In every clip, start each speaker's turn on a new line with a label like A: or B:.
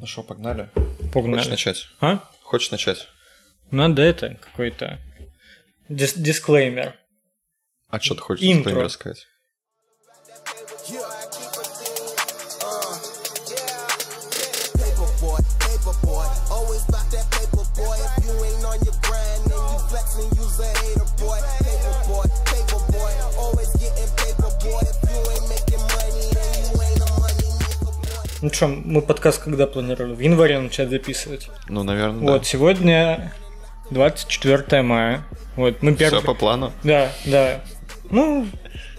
A: Ну что, погнали?
B: Погнали.
A: Хочешь начать?
B: А?
A: Хочешь начать?
B: Надо это, какой-то дис- дисклеймер.
A: А что ты хочешь
B: Интро.
A: дисклеймер рассказать?
C: Paperboy,
B: Ну что, мы подкаст когда планировали? В январе начать записывать.
A: Ну, наверное,
B: Вот, сегодня 24 мая. Вот, мы
A: да. Все
B: первый...
A: по плану.
B: Да, да. Ну,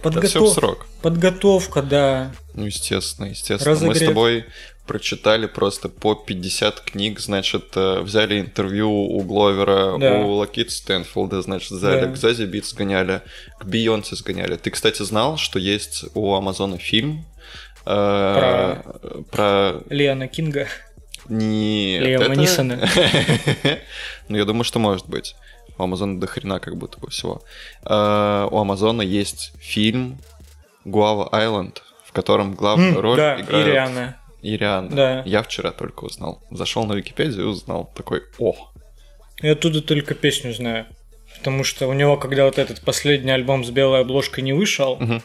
A: Да все в срок.
B: подготовка, да.
A: Ну, естественно, естественно. Мы с
B: Разогрев.
A: тобой прочитали просто по 50 книг, значит, э, взяли интервью у Гловера,
B: Да.
A: у Лакит Стэнфолда, значит, взяли,
B: Да.
A: к Зази Бит сгоняли, к Бейонсе сгоняли. Ты, кстати, знал, что есть у Амазона фильм э, про
B: Лиана Кинга.
A: Не...
B: Лиама
A: это-
B: Нисона.
A: ну, я думаю, что может быть. У Амазона до хрена как будто бы всего. Э, У Амазона есть фильм Гуава Айленд, в котором главную роль
B: Да,
A: играет
B: Ириана.
A: Ириана.
B: Да.
A: Я вчера только узнал. Зашел на Википедию и узнал. Такой, о,
B: Я оттуда только песню знаю. Потому что у него, когда вот этот последний альбом с белой обложкой не вышел, а,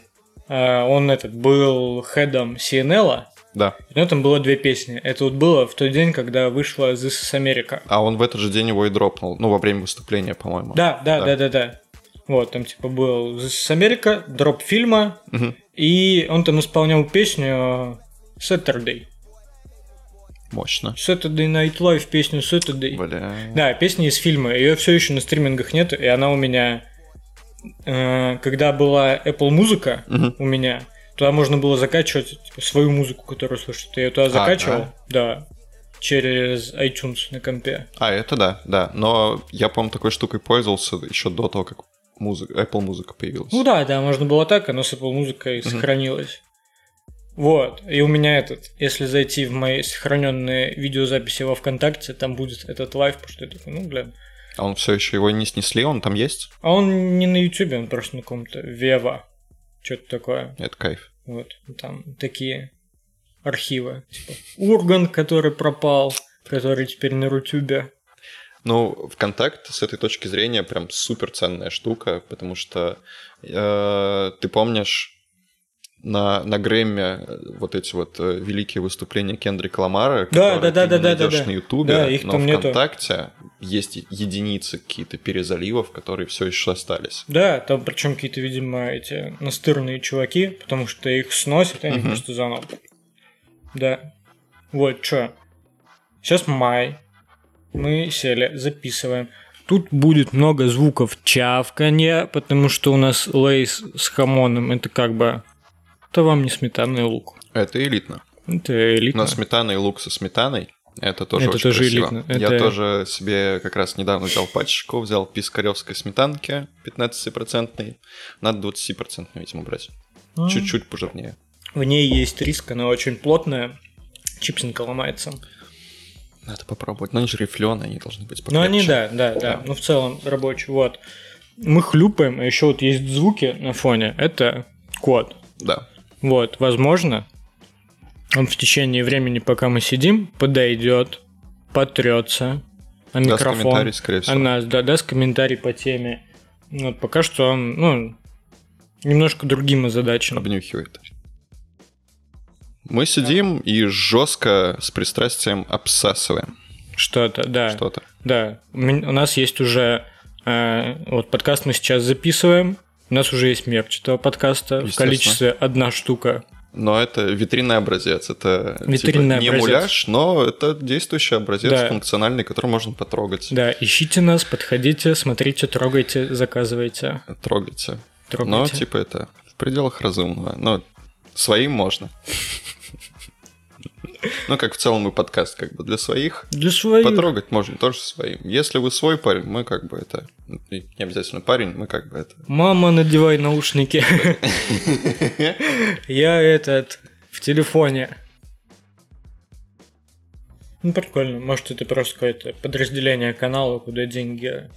B: он этот был хедом CNL,
A: да.
B: и на этом было две песни. Это вот было в тот день, когда вышла This is America.
A: А он в этот же день его и дропнул. Ну, во время выступления, по-моему.
B: Да, да,
A: Да.
B: да, да, да. Вот, там типа был This is America, дроп фильма,
A: Мгм.
B: и он там исполнял песню Saturday.
A: Мощно.
B: Saturday Night Live, песню Saturday.
A: Бля.
B: Да, песня из фильма. Ее все еще на стримингах нет, и она у меня, э, когда была Apple музыка
A: Мгм.
B: у меня, туда можно было закачивать типа, свою музыку, которую слушать. Я ее туда закачивал, да, через iTunes на компе.
A: А, это да, да. Но я, по-моему, такой штукой пользовался еще до того, как музыка, Apple музыка появилась.
B: Ну да, да, можно было так, оно с Apple музыкой сохранилось. Вот, и у меня этот, если зайти в мои сохраненные видеозаписи во ВКонтакте, там будет этот лайв, потому что я такой, ну, бля.
A: А он все еще его не снесли, он там есть?
B: А он не на Ютубе, он просто на каком-то Вева, что-то такое.
A: Это кайф.
B: Вот, там такие архивы. Типа Урган, который пропал, который теперь на Рутюбе.
A: Ну, ВКонтакт с этой точки зрения прям супер ценная штука, потому что э, ты помнишь на, на Грэмме э, вот эти вот э, великие выступления Кендрика Ламара,
B: Да,
A: которые
B: да, да,
A: ты
B: да, да, да,
A: на Ютубе,
B: Да, их
A: но
B: там нету.
A: Есть единицы какие-то перезаливов, которые все еще остались.
B: Да, там причем какие-то, видимо, эти настырные чуваки, потому что их сносят, они
A: Мгм.
B: просто заново. Да. Вот, что. Сейчас май. Мы сели, записываем. Тут будет много звуков чавканья, потому что у нас лейс с хамоном. Это как бы... Это вам не сметанный лук.
A: Это элитно.
B: Это элитно.
A: Но сметана и лук со сметаной это тоже
B: Это
A: очень
B: тоже
A: красиво.
B: элитно.
A: Я
B: Это-
A: тоже себе как раз недавно взял пачечку, взял пискаревской сметанки 15-процентной. Надо 20-процентную, видимо, брать.
B: М.
A: Чуть-чуть пожирнее.
B: В ней есть риск, она очень плотная. Чипсинка ломается.
A: Надо попробовать. Но они же рифленые, они должны быть
B: Ну, они,
A: покрепче.
B: да, да, да.
A: Да.
B: Ну, в целом, рабочий. Вот. Мы хлюпаем, а еще вот есть звуки на фоне. Это кот.
A: Да.
B: Вот, возможно, он в течение времени, пока мы сидим, подойдет, потрется на
A: Даст
B: микрофон.
A: комментарий, скорее всего.
B: А нас, да, даст комментарий по теме. Вот, пока что он, ну, немножко другим озадачен.
A: Обнюхивает. Мы сидим и жестко с пристрастием обсасываем
B: Что-то, да.
A: что-то.
B: Да, у нас есть уже... э, вот подкаст мы сейчас записываем. У нас уже есть мерч этого подкаста в количестве одна штука.
A: Но это витринный образец. Это
B: Витринный
A: типа, не
B: образец.
A: муляж, но это действующий образец
B: Да.
A: функциональный, который можно потрогать.
B: Да, ищите нас, подходите, смотрите, трогайте, заказывайте.
A: Трогайте.
B: Трогайте.
A: Но, типа, это в пределах разумного. Но своим можно. Ну, как в целом и подкаст, как бы для своих.
B: Для своих.
A: Потрогать можно тоже своим. Если вы свой парень, мы как бы это... Не обязательно парень, мы как бы это...
B: Мама, надевай наушники. Я этот в телефоне. Ну, прикольно. Может, это просто какое-то подразделение канала, куда деньги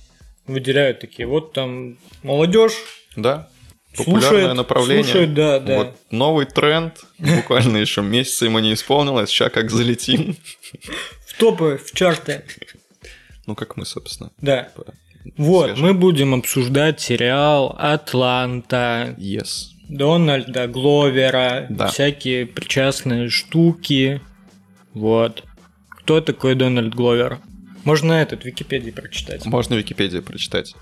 B: выделяют такие. Вот там молодежь,
A: Да, Популярное
B: Слушают,
A: направление.
B: слушают, да, да.
A: Вот новый тренд. Буквально еще месяца ему не исполнилось. Сейчас как залетим.
B: В топы, в чарты.
A: Ну, как мы, собственно.
B: Да. Вот, мы будем обсуждать сериал «Атланта»,
A: Yes.
B: Дональда Гловера,
A: Да.
B: всякие причастные штуки. Вот. Кто такой Дональд Гловер? Можно этот в Википедии прочитать.
A: Можно в Википедии прочитать.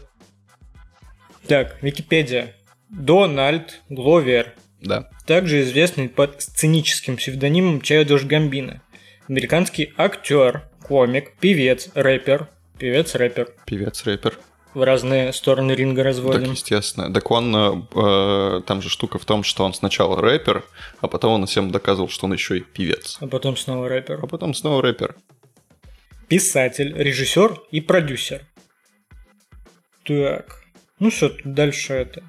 B: Так, Википедия. Дональд Гловер,
A: Да.
B: также известный под сценическим псевдонимом Чайдуш Гамбина. Американский актер, комик, певец, рэпер. Певец-рэпер.
A: Певец-рэпер.
B: В разные стороны ринга
A: Так,
B: разводим.
A: естественно. Так он, э, э, там же штука в том, что он сначала рэпер, а потом он всем доказывал, что он еще и певец.
B: А потом снова рэпер.
A: А потом снова рэпер.
B: Писатель, режиссер и продюсер. Так. Ну что, дальше это.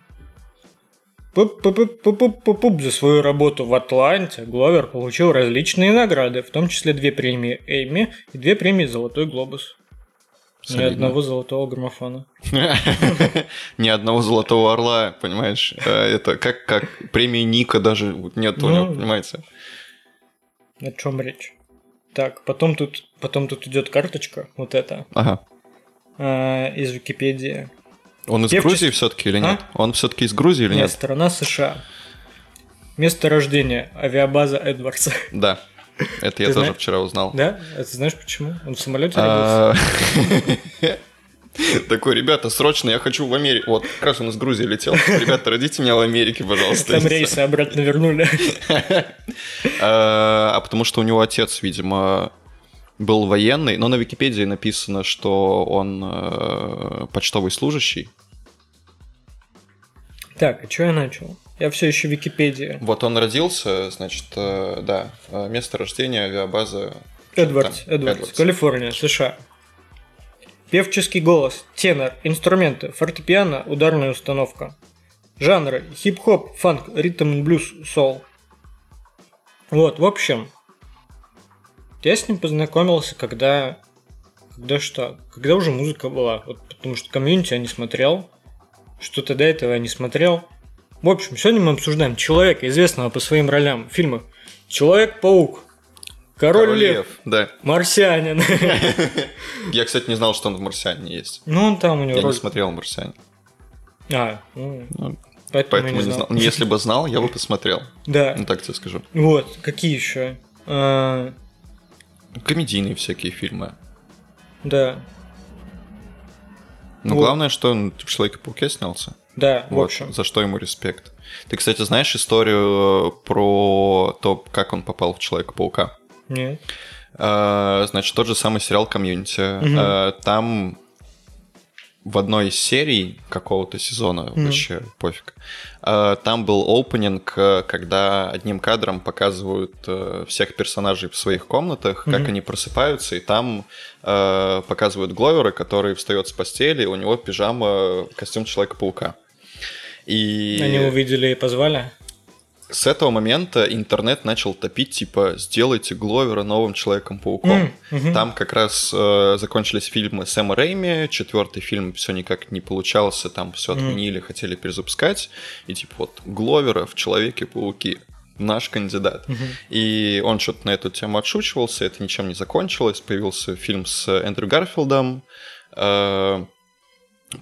B: Пуп-пуп-пуп-пуп-пуп. За свою работу в Атланте Гловер получил различные награды, в том числе две премии Эмми и две премии Золотой Глобус. Ни
A: Солидно.
B: одного золотого граммофона.
A: Ни одного золотого орла, понимаешь? Э, Это как, как премии Ника даже нет у
B: Ну.
A: него, понимаете?
B: О чем речь? Так, потом тут, потом тут идет карточка, вот эта,
A: Ага.
B: а, из Википедии.
A: Он из
B: Певческий-
A: Грузии все-таки или нет? Он все-таки из Грузии или
B: Нет,
A: нет?
B: страна США. Место рождения авиабаза Эдвардса.
A: Да. Это я тоже вчера узнал.
B: Да? А ты знаешь почему? Он в самолете родился.
A: А, Такой, ребята, срочно, я хочу в Америку. Вот, как раз он из Грузии летел. Ребята, родите меня в Америке, пожалуйста.
B: Там рейсы обратно вернули.
A: А а потому что у него отец, видимо, был военный, но на Википедии написано, что он э, почтовый служащий.
B: Так, а что я начал? Я все еще Википедия.
A: Вот он родился, значит, э, да, э, место рождения, авиабаза.
B: Эдвардс,
A: Там,
B: Эдвардс,
A: Эдвардс.
B: Калифорния, США. Певческий голос, тенор, инструменты, фортепиано, ударная установка. Жанры хип-хоп, фанк, ритм блюз, сол. Вот, в общем, я с ним познакомился, когда... Когда что? Когда уже музыка была. Вот потому что комьюнити я не смотрел. Что-то до этого я не смотрел. В общем, сегодня мы обсуждаем человека, известного по своим ролям в фильмах. Человек-паук. Король, лев.
A: Да.
B: Марсианин.
A: Я, кстати, не знал, что он в «Марсиане» есть.
B: Ну, он там у него
A: Я не
B: роль.
A: смотрел «Марсиане».
B: А, ну,
A: Ну,
B: поэтому,
A: Поэтому
B: я
A: не
B: не
A: знал.
B: знал.
A: Ну, Если бы знал, я бы посмотрел.
B: Да.
A: Ну, так тебе скажу.
B: Вот, какие еще? А,
A: Комедийные всякие фильмы.
B: да,
A: Но
B: Вот.
A: главное, что он в «Человеке-пауке» снялся.
B: да, в
A: Вот,
B: общем.
A: за что ему респект. Ты, кстати, знаешь историю э, про то, как он попал в Человека-паука?
B: Нет.
A: Э, Значит, тот же самый сериал
B: «Community».
A: Э, Там в одной из серий какого-то сезона,
B: Мгм.
A: вообще пофиг, э, там был опенинг, э, когда одним кадром показывают э, всех персонажей в своих комнатах, как
B: Мгм.
A: они просыпаются, и там э, показывают Гловера, который встает с постели, у него пижама, костюм Человека-паука. И...
B: Они увидели и позвали?
A: С этого момента интернет начал топить, типа, сделайте Гловера новым Человеком-пауком.
B: Мгм.
A: Там как раз э, закончились фильмы Сэма Рэйми, четвертый фильм все никак не получался, там все отменили, хотели перезапускать, и типа вот Гловера в Человеке-пауке наш кандидат.
B: Мгм.
A: И он что-то на эту тему отшучивался, это ничем не закончилось. Появился фильм с Эндрю Гарфилдом. Э,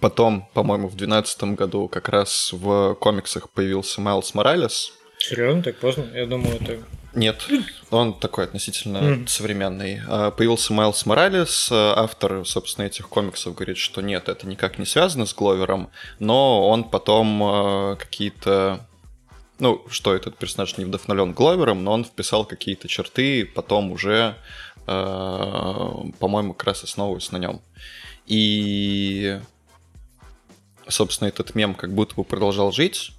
A: Потом, по-моему, в 2012 году как раз в комиксах появился Майлз Моралес.
B: Серьезно, так поздно? Я думал, это...
A: Нет, он такой относительно
B: Мгм.
A: современный. А, Появился Майлз Моралес, а, автор, собственно, этих комиксов, говорит, что нет, это никак не связано с Гловером, но он потом а, какие-то... Ну, что этот персонаж не вдохновлен Гловером, но он вписал какие-то черты, потом уже, по-моему, как раз основываясь на нем. И, собственно, этот мем как будто бы продолжал жить,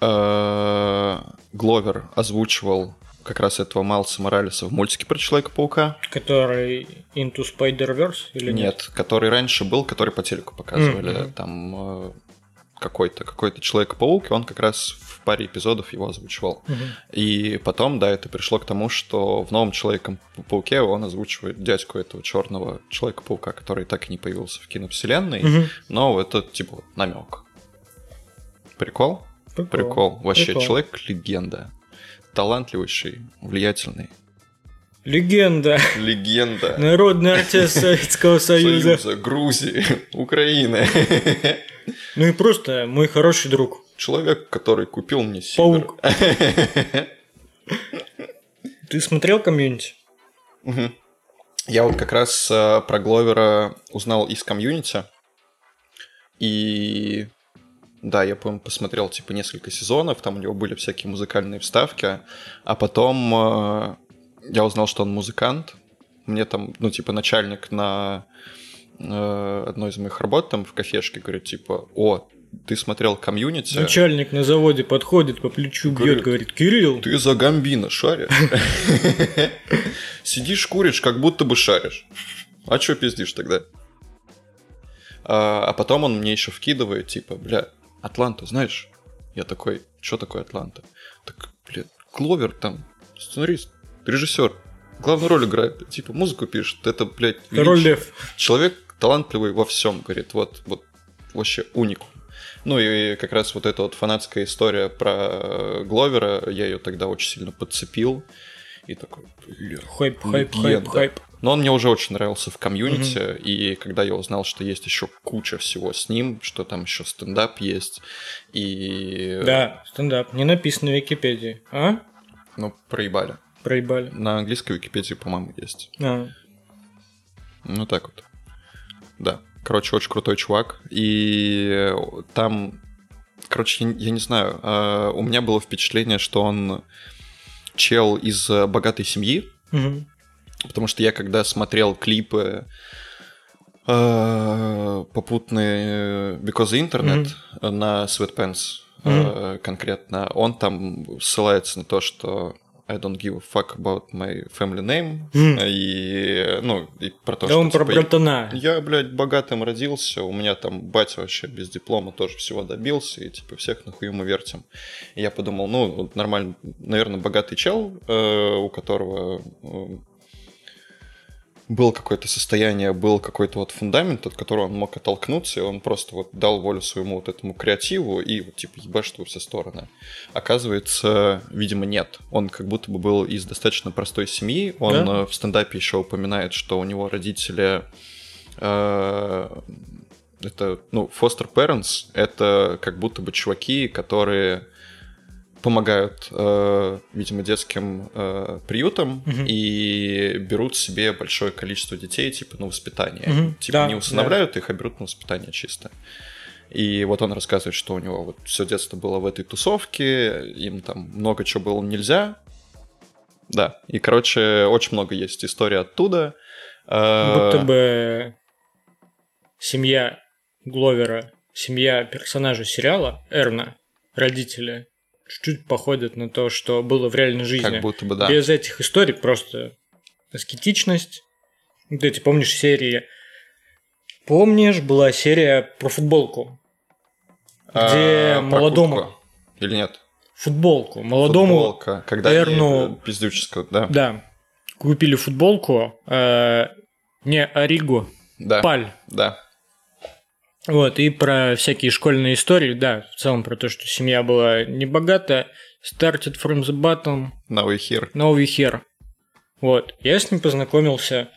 A: Гловер озвучивал как раз этого Майлса Моралеса в мультике про Человека-паука.
B: Который Into Spider-Verse или нет?
A: Нет, который раньше был, который по телеку показывали.
B: Мгм.
A: Там э, какой-то какой-то Человек-паук, и он как раз в паре эпизодов его озвучивал.
B: Мгм.
A: И потом, да, это пришло к тому, что в новом Человеке-пауке он озвучивает дядьку этого черного Человека-паука, который так и не появился в киновселенной.
B: Мгм.
A: Но это типа намек. Прикол?
B: Прикол.
A: Прикол. Вообще,
B: Прикол.
A: человек-легенда. Талантливейший, влиятельный.
B: Легенда.
A: Легенда.
B: Народный артист Советского Союза.
A: Союза, Грузии, Украины.
B: Ну и просто мой хороший друг.
A: Человек, который купил мне сидр.
B: Паук. Ты смотрел комьюнити?
A: Мгм. Я вот как раз э, про Гловера узнал из комьюнити. И да, я, по посмотрел типа несколько сезонов, там у него были всякие музыкальные вставки, а потом э, я узнал, что он музыкант. Мне там, ну, типа, начальник на э, одной из моих работ там в кафешке говорит, типа, о, ты смотрел комьюнити?
B: Начальник на заводе подходит, по плечу
A: Говорит,
B: бьет, говорит, Кирилл,
A: Ты за гамбина шаришь? Сидишь, куришь, как будто бы шаришь. А чё пиздишь тогда? А, а потом он мне еще вкидывает, типа, бля, Атланта, знаешь? Я такой, что такое Атланта? Так, бля, Кловер там, сценарист, режиссер, главную роль играет, типа, музыку пишет, это, блядь,
B: король лев.
A: Человек талантливый во всем, говорит, вот, вот вообще уникум. Ну и как раз вот эта вот фанатская история про Гловера, я ее тогда очень сильно подцепил. И такой, бля,
B: Хайп, хайп, хайп, хайп.
A: Но он мне уже очень нравился в Community, и когда я узнал, что есть еще куча всего с ним, что там еще стендап есть, и...
B: Да, стендап. Не написано в Википедии. А?
A: Ну, проебали.
B: Проебали.
A: На английской Википедии, по-моему, есть.
B: А.
A: Ну, так вот. Да. Короче, очень крутой чувак. И там, короче, я, не знаю, э, у меня было впечатление, что он чел из э, богатой семьи,
B: Мгм.
A: потому что я когда смотрел клипы э, попутные Because the Internet на Sweatpants э, конкретно, он там ссылается на то, что I don't give a fuck about my family name.
B: Мгм.
A: И, ну, и про то,
B: Да
A: что,
B: он про
A: типа,
B: братана.
A: я, блядь, богатым родился, у меня там батя вообще без диплома тоже всего добился, и типа всех нахуй мы вертим. И я подумал, ну, нормально, наверное, богатый чел, э, у которого э, было какое-то состояние, был какой-то вот фундамент, от которого он мог оттолкнуться, и он просто вот дал волю своему вот этому креативу и вот типа ебашит во все стороны. Оказывается, видимо, нет. Он как будто бы был из достаточно простой семьи. Он
B: Да?
A: э, в стендапе еще упоминает, что у него родители э, это, ну, foster parents, это как будто бы чуваки, которые помогают, э, видимо, детским э, приютам
B: Мгм.
A: и берут себе большое количество детей, типа, на воспитание.
B: Мгм,
A: Типа,
B: да,
A: не усыновляют их, а берут на воспитание чисто. И вот он рассказывает, что у него вот все детство было в этой тусовке, им там много чего было нельзя. Да, и, короче, очень много есть историй оттуда. Э,
B: Будто бы семья Гловера, семья персонажа сериала, Эрна, родители, чуть-чуть походят на то, что было в реальной жизни.
A: Как будто бы, да.
B: Без этих историй просто аскетичность. Вот эти, помнишь, серии... Помнишь, была серия про футболку? Где
A: А,
B: молодому...
A: куртку. Или нет?
B: Футболку. Молодому...
A: Футболка, когда
B: Эрну-
A: ей, пиздюческую, да.
B: Да. Купили футболку. э, не Оригу,
A: Да,
B: Паль.
A: да.
B: Вот, и про всякие школьные истории, да, в целом про то, что семья была небогатая. Started from the bottom,
A: Now we here.
B: now we here. Вот, я с ним познакомился,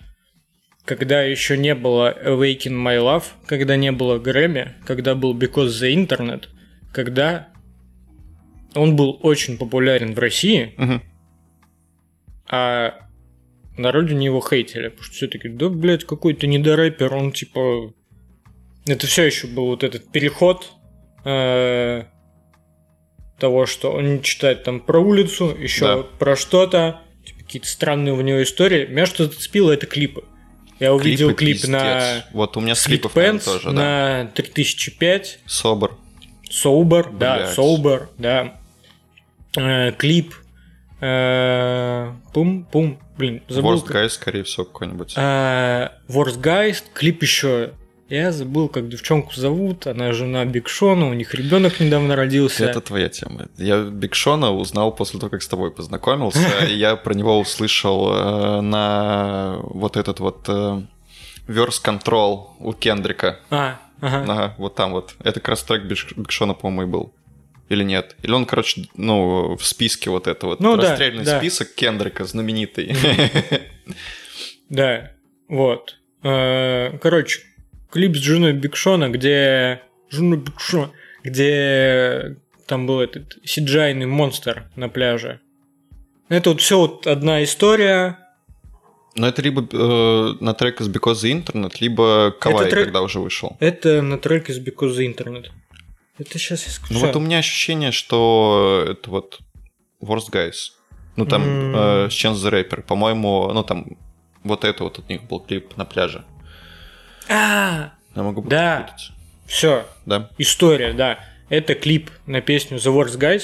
B: когда еще не было Awaken My Love, когда не было Грэмми, когда был Because the Internet, когда он был очень популярен в России,
A: Мгм.
B: а на родине его хейтили, потому что все таки да, блядь, какой-то недорэпер, он типа... Это все еще был вот этот переход э, того, что он читает там про улицу, еще
A: Да.
B: про что-то, типа, какие-то странные у него истории. Меня что зацепило, это клипы. Я увидел
A: Клипы
B: клип
A: пиздец.
B: на
A: Вот у меня с клипов
B: Pants
A: тоже, да.
B: на 3005.
A: Собор.
B: Sober, да. Sober, да. Э, клип. э, Пум-пум. Блин, забыл.
A: Worst Guy, скорее всего, какой-нибудь.
B: Э, Worst Guys, клип еще. Я забыл, как девчонку зовут. Она жена Биг Шона, у них ребенок недавно родился.
A: Это твоя тема. Я Биг Шона узнал после того, как с тобой познакомился. и Я про него услышал э, на вот этот вот э, Verse Control у Кендрика.
B: А, ага.
A: Ага, вот там вот. Это как раз трек Биг Биг Шона, по-моему, и был. Или нет? Или он, короче, ну, в списке вот это вот.
B: Ну да,
A: расстрельный
B: да.
A: список Кендрика знаменитый.
B: Да, вот. Э, Короче, клип с женой Бигшона, где... Жена Бигшона, где там был этот сиджайный монстр на пляже. Это вот все вот одна история.
A: Но это либо э, на трек из Because the Internet, либо Кавай,
B: трек-
A: когда уже вышел.
B: Это на трек из Because the Internet. Это сейчас я скажу.
A: Ну вот у меня ощущение, что это вот Worst Guys. Ну там
B: М.
A: э, Chance the Rapper. По-моему, ну там вот это вот от них был клип на пляже.
B: А,
A: Я могу
B: Да. все,
A: Да.
B: история, да. Это клип на песню The Worst Guys,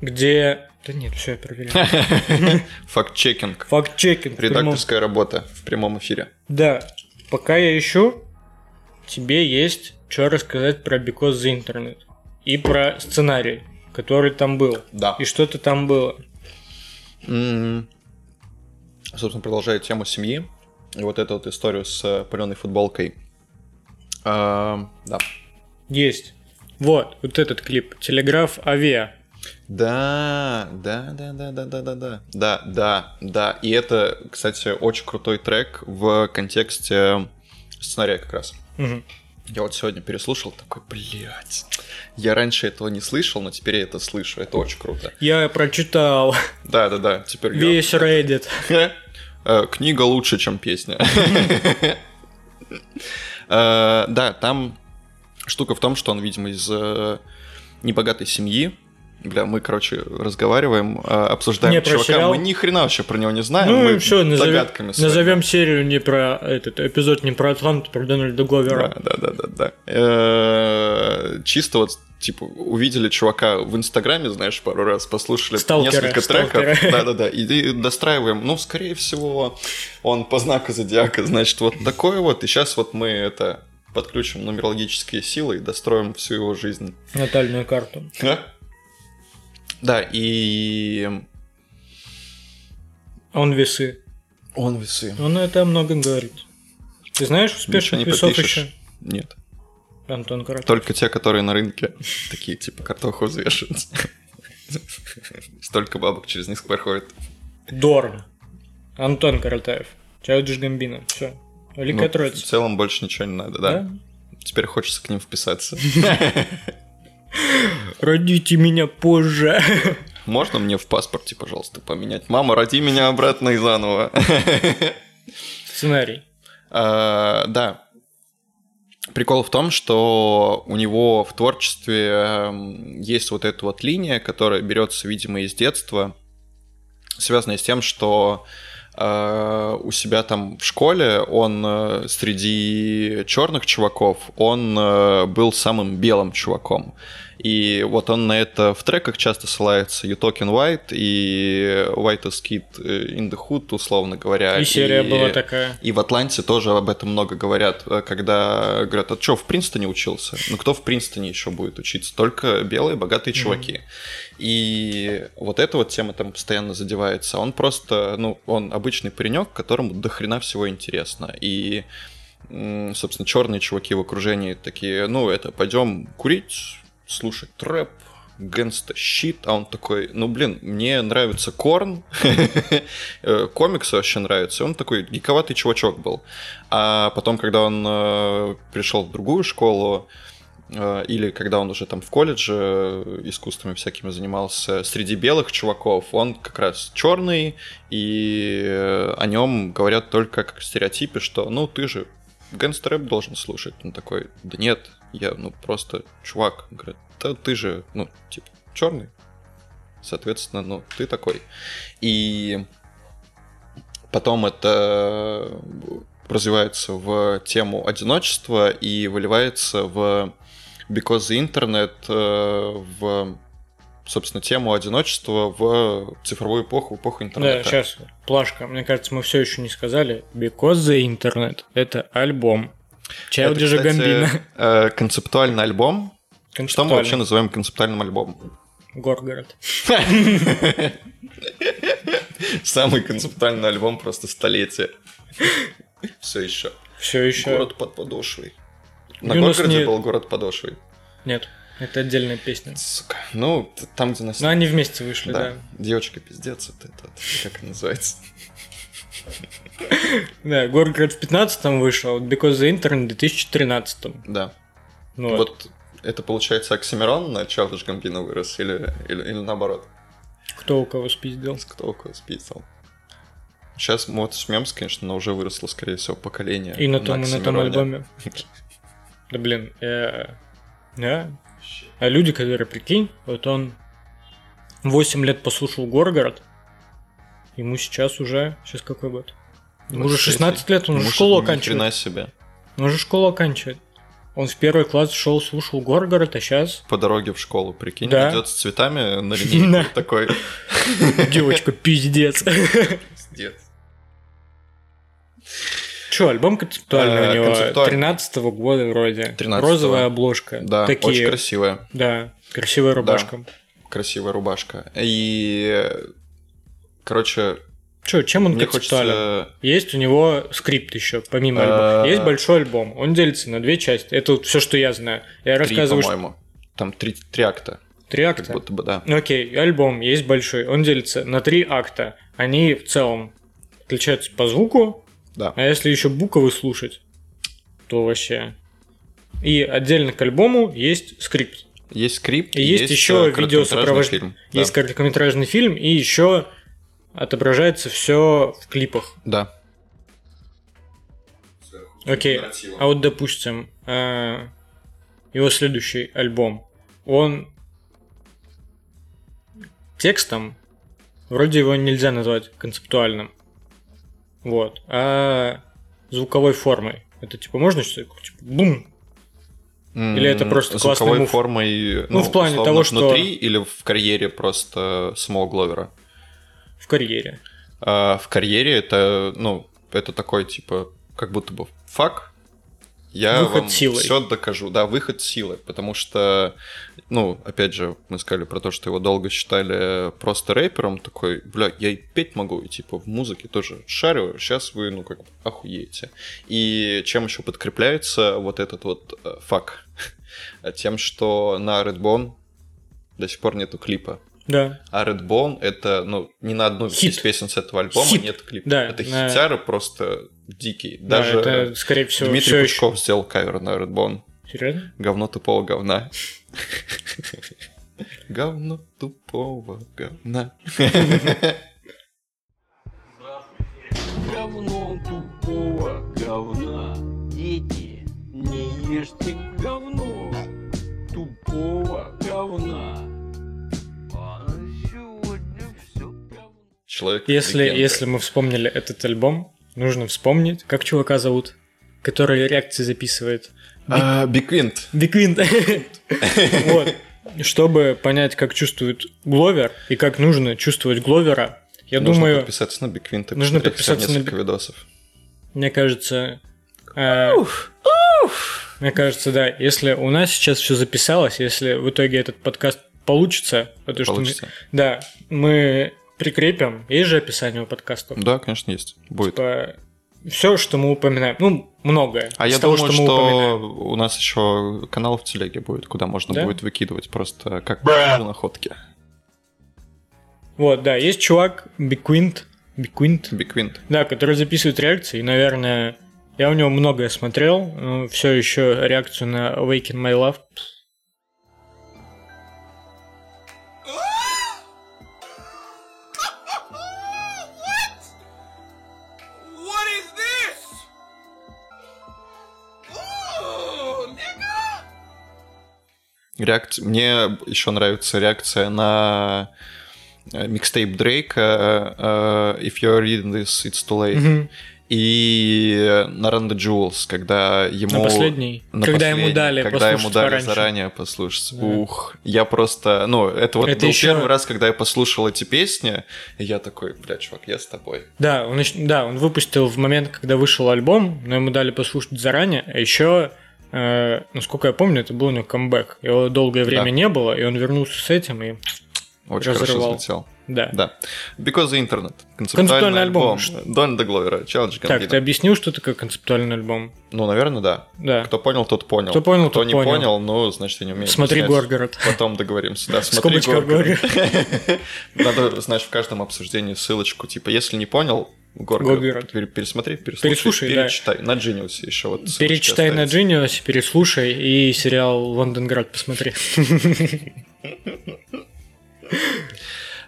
B: где... Да нет, все, я проверяю.
A: Факт-чекинг.
B: Факт-чекинг.
A: Редакторская работа в прямом эфире.
B: Да, пока я ищу, тебе есть что рассказать про Because the Internet. И про сценарий, который там был.
A: Да.
B: И что-то там было.
A: М, Собственно, продолжая тему семьи. И вот эту вот историю с паленой футболкой. А, Да.
B: Есть. Вот, вот этот клип. Телеграф Авиа.
A: Да, да, да, да, да, да, да, да, да, да, да. И это, кстати, очень крутой трек в контексте сценария как раз.
B: Мгм.
A: Я вот сегодня переслушал, такой, блядь, я раньше этого не слышал, но теперь я это слышу, это очень круто.
B: Я прочитал
A: Да, да, да, теперь я-
B: весь Reddit.
A: Э, Книга лучше, чем песня. Э, Да, там штука в том, что он, видимо, из э, небогатой семьи. Бля, мы, короче, разговариваем, обсуждаем
B: Не,
A: чувака,
B: сериал?
A: мы ни хрена вообще про него не знаем,
B: Ну
A: мы
B: и все,
A: догадками своими.
B: назовем серию не про этот эпизод, не про Атланту, про Дональда Гловера.
A: Да, да, да, да, да. Чисто вот типа увидели чувака в Инстаграме, знаешь, пару раз послушали
B: Сталкера,
A: несколько треков,
B: сталкера.
A: да, да, да, и, достраиваем. Ну, скорее всего, он по знаку зодиака, значит, вот такой вот. И сейчас вот мы это подключим нумерологические силы и достроим всю его жизнь.
B: Натальную карту.
A: Да? Да, и
B: Он весы.
A: он весы.
B: Он это о многом говорит. Ты знаешь успешных
A: не
B: весов
A: попишешь.
B: еще?
A: Нет.
B: Антон Каратов.
A: Только те, которые на рынке такие, типа, картоху взвешивают. Столько бабок через них проходит.
B: Дорн. Антон Каратаев. Чаудиш Гамбина. Все. Великая
A: Ну, в
B: Троица.
A: целом больше ничего не надо, да. Теперь хочется к ним вписаться.
B: Родите меня позже.
A: Можно мне в паспорте, пожалуйста, поменять? Мама, роди меня обратно и заново.
B: Сценарий.
A: А, Да. Прикол в том, что у него в творчестве эм, есть вот эта вот линия, которая берется, видимо, из детства, связанная с тем, что э, у себя там в школе он э, среди черных чуваков, он э, был самым белым чуваком. И вот он на это в треках часто ссылается. You Talking White и White is Kid in the Hood, условно говоря.
B: И серия была такая.
A: И в Атланте тоже об этом много говорят, э, когда говорят, а что, в Принстоне учился? Ну, кто в Принстоне еще будет учиться? Только белые богатые чуваки. И вот эта вот тема там постоянно задевается. Он просто, ну, он обычный паренек, которому до хрена всего интересно. И, собственно, черные чуваки в окружении такие, ну, это, пойдем курить, слушать трэп, гэнста щит, а он такой, ну, блин, мне нравится Корн, э, комиксы вообще нравятся, он такой гиковатый чувачок был. А потом, когда он э, пришел в другую школу, э, или когда он уже там в колледже э, искусствами всякими занимался, среди белых чуваков, он как раз черный, и о нем говорят только как стереотипе, что, ну, ты же гангстер должен слушать. Он такой, да нет, я, ну, просто чувак. Говорит, да ты же, ну, типа, черный. Соответственно, ну, ты такой. И потом это развивается в тему одиночества и выливается в Because the Internet, э, в, собственно, тему одиночества в цифровую эпоху, в эпоху
B: Да,
A: интернета.
B: сейчас, плашка. Мне кажется, мы все еще не сказали. Because the Internet — это альбом. Childish
A: кстати,
B: Гамбина.
A: э, концептуальный альбом. Что мы вообще называем концептуальным альбомом?
B: Горгород.
A: Самый концептуальный альбом просто столетия. Все еще.
B: Все еще.
A: Город под подошвой. На
B: Юнос
A: Горгороде
B: не-
A: был город подошвой.
B: Нет. Это отдельная песня.
A: Сука. Ну, там, где нас...
B: Но они вместе вышли,
A: да.
B: да.
A: Девочка пиздец, это, это, как это называется?
B: Да, Горгород в 15-м вышел, Because the Internet в 2013
A: Да.
B: ну, вот.
A: Вот это получается Оксимирон на Чарльз Гамбино вырос или, или, или наоборот?
B: Кто у кого спиздил.
A: Кто у кого списал? Сейчас мы вот смеемся, конечно, но уже выросло, скорее всего, поколение.
B: И на том, и на том альбоме. Да блин, э, да. А люди, которые, прикинь, вот он 8 лет послушал Горгород, ему сейчас уже, сейчас какой год? Ему уже 16 лет, он уже школу
A: ни
B: оканчивает.
A: хрена себе.
B: Он уже школу оканчивает. Он в первый класс шел, слушал Горгород, а сейчас
A: По дороге в школу, прикинь,
B: Да.
A: идет с цветами на линейке такой.
B: девочка пиздец.
A: Пиздец.
B: Че, альбом концептуальный
A: Э,
B: у него
A: концептуальный.
B: 13 года вроде.
A: 13-го.
B: Розовая обложка.
A: Да, очень красивая.
B: Да, красивая рубашка.
A: Красивая рубашка. И, короче,
B: Че, чем он
A: мне
B: концептуален?
A: хочется...
B: Есть у него скрипт еще, помимо альбома. Есть большой альбом. Он делится на две части. Это все, что я знаю. Я
A: Три,
B: рассказываю,
A: по-моему. Там три, три акта,
B: три
A: как
B: акта.
A: будто бы, да.
B: Ну, Окей, альбом есть большой. Он делится на три акта. Они в целом отличаются по звуку.
A: Да.
B: А если еще буквы слушать, то вообще. И отдельно к альбому есть скрипт.
A: Есть скрипт,
B: И есть еще
A: э, короткометражный
B: видеосопровождение.
A: фильм. Да.
B: Есть короткометражный фильм, и еще отображается все в клипах.
A: Да.
B: Окей. А вот, допустим, э, его следующий альбом, он текстом вроде его нельзя назвать концептуальным. Вот. А звуковой формой. Это типа можно что-то типа бум? Или это просто классный
A: звуковой
B: мув?
A: формой,
B: Ну, в плане того, что-
A: внутри или в карьере просто самого Гловера?
B: В карьере.
A: А в карьере это, ну, это такой, типа, как будто бы фак. Я
B: Выход
A: вам
B: силой.
A: все докажу. Да, выход силы. Потому что, ну, опять же, мы сказали про то, что его долго считали просто рэпером. Такой, бля, я и петь могу, и типа в музыке тоже шарю. Сейчас вы, ну, как бы охуеете. И чем еще подкрепляется вот этот вот э, фак? Тем, что на Redbone до сих пор нету клипа.
B: Да.
A: А Redbone это, ну, ни на одну
B: Хит.
A: из песен с этого альбома
B: Хит.
A: нет клипа.
B: Да,
A: это
B: на-
A: хитяры просто дикие.
B: Да,
A: Даже
B: это, скорее всего,
A: Дмитрий
B: всё
A: Пучков сделал кавер на Redbone.
B: ещё- Серьезно?
A: Говно тупого говна. Говно тупого говна.
D: Говно тупого говна. Дети, не ешьте говно тупого говна.
A: Человек
B: Если,
A: легенда.
B: если мы вспомнили этот альбом, нужно вспомнить, как чувака зовут, который реакции записывает.
A: А, Биквинт.
B: Биквин. Вот. Чтобы понять, как чувствует Гловер и как нужно чувствовать Гловера, я
A: Нужно
B: думаю,
A: подписаться на Биквинт и
B: нужно подписаться на
A: несколько видосов.
B: мне кажется, э, мне кажется, да, если у нас сейчас все записалось, если в итоге этот подкаст получится, потому что мы-
A: Получится.
B: да, мы прикрепим, есть же описание у подкаста.
A: Да, конечно, есть. Будет.
B: все, что мы упоминаем, ну, многое.
A: А я
B: того,
A: думаю,
B: что мы
A: что
B: упоминаем.
A: у нас еще канал в телеге будет, куда можно
B: Да?
A: будет выкидывать просто как находки.
B: Вот, да, есть чувак, Биквинт, Биквинт,
A: Биквинт.
B: да, который записывает реакции, и, наверное, я у него многое смотрел, все еще реакцию на Awaken My Love.
A: Реакция... Мне еще нравится реакция на э, микстейп Дрейка э, If you're reading this, it's too late.
B: Мгм.
A: И на the Jewels, когда ему...
B: На последний,
A: на
B: когда ему
A: последний,
B: дали
A: Когда ему дали
B: пораньше.
A: заранее послушать.
B: Да.
A: Ух, я просто... Ну, это вот
B: Это
A: был
B: еще-
A: первый раз, когда я послушал эти песни, и я такой, бля, чувак, я с тобой.
B: Да, он, да, он выпустил в момент, когда вышел альбом, но ему дали послушать заранее, а еще, э, насколько я помню, это был у него камбэк. Его долгое время
A: Да.
B: не было, и он вернулся с этим и
A: Очень
B: Разрывал.
A: хорошо взлетел.
B: Да.
A: Да. Because the Internet.
B: Концептуальный альбом.
A: Дональда Гловера. Challenge
B: Так, ты объяснил, что такое концептуальный альбом?
A: Ну, наверное, да.
B: Да.
A: Кто понял, тот понял.
B: Кто понял,
A: Кто
B: тот
A: не
B: понял.
A: понял, ну, значит, я не умею
B: Смотри
A: объяснять.
B: Горгород.
A: Потом договоримся. Да, смотри Горгород.
B: Горгород.
A: Надо, знаешь, в каждом обсуждении ссылочку. Типа, если не понял, Горгород,
B: Горгород.
A: пере- пересмотри, переслушай,
B: Переслушай, да.
A: перечитай. На Genius еще вот
B: Перечитай на
A: оставить.
B: Genius, переслушай и сериал «Лондонград» посмотри.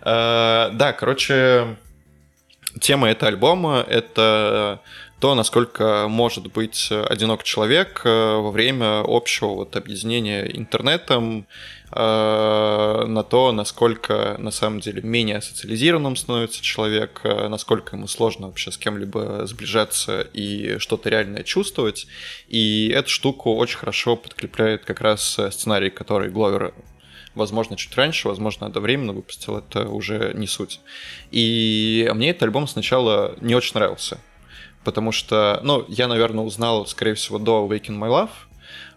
A: Э, Да, короче, тема этого альбома — это то, насколько может быть одинок человек э, во время общего вот объединения интернетом, на то, насколько на самом деле менее социализированным становится человек, э, насколько ему сложно вообще с кем-либо сближаться и что-то реальное чувствовать. И эту штуку очень хорошо подкрепляет как раз э, сценарий, который Гловер возможно, чуть раньше, возможно, одновременно выпустил, это уже не суть. И мне этот альбом сначала не очень нравился, потому что, ну, я, наверное, узнал, скорее всего, до Awaken My Love,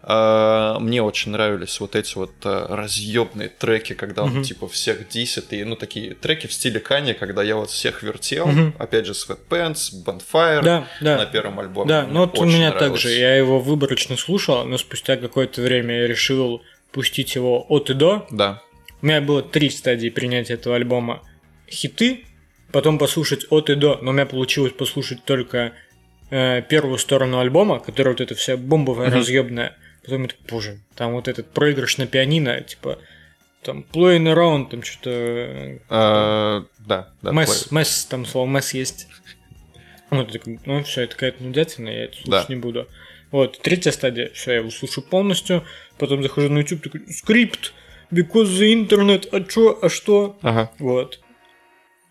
A: Мне очень нравились вот эти вот разъебные треки, когда он типа всех дисит, и ну такие треки в стиле Кани, когда я вот всех вертел, опять же Sweatpants, Bonfire
B: Да, да.
A: на первом альбоме.
B: Да, ну вот у меня
A: нравилось.
B: также. Я его выборочно слушал, но спустя какое-то время я решил пустить его от и до.
A: Да.
B: У меня было три стадии принятия этого альбома. Хиты, потом послушать от и до, но у меня получилось послушать только э, первую сторону альбома, которая вот эта вся бомбовая,
A: Мгм.
B: разъебная. Потом это, боже, там вот этот проигрыш на пианино, типа, там, playing around, там что-то...
A: А, Да, да. Плей.
B: месс, там слово месс есть. Ну, ты такой, ну все, это какая-то нудятина, я это слушать не буду. Вот, третья стадия, все, я его слушаю полностью, потом захожу на YouTube, такой, скрипт, because the internet, а чё, а что?
A: Ага.
B: Вот.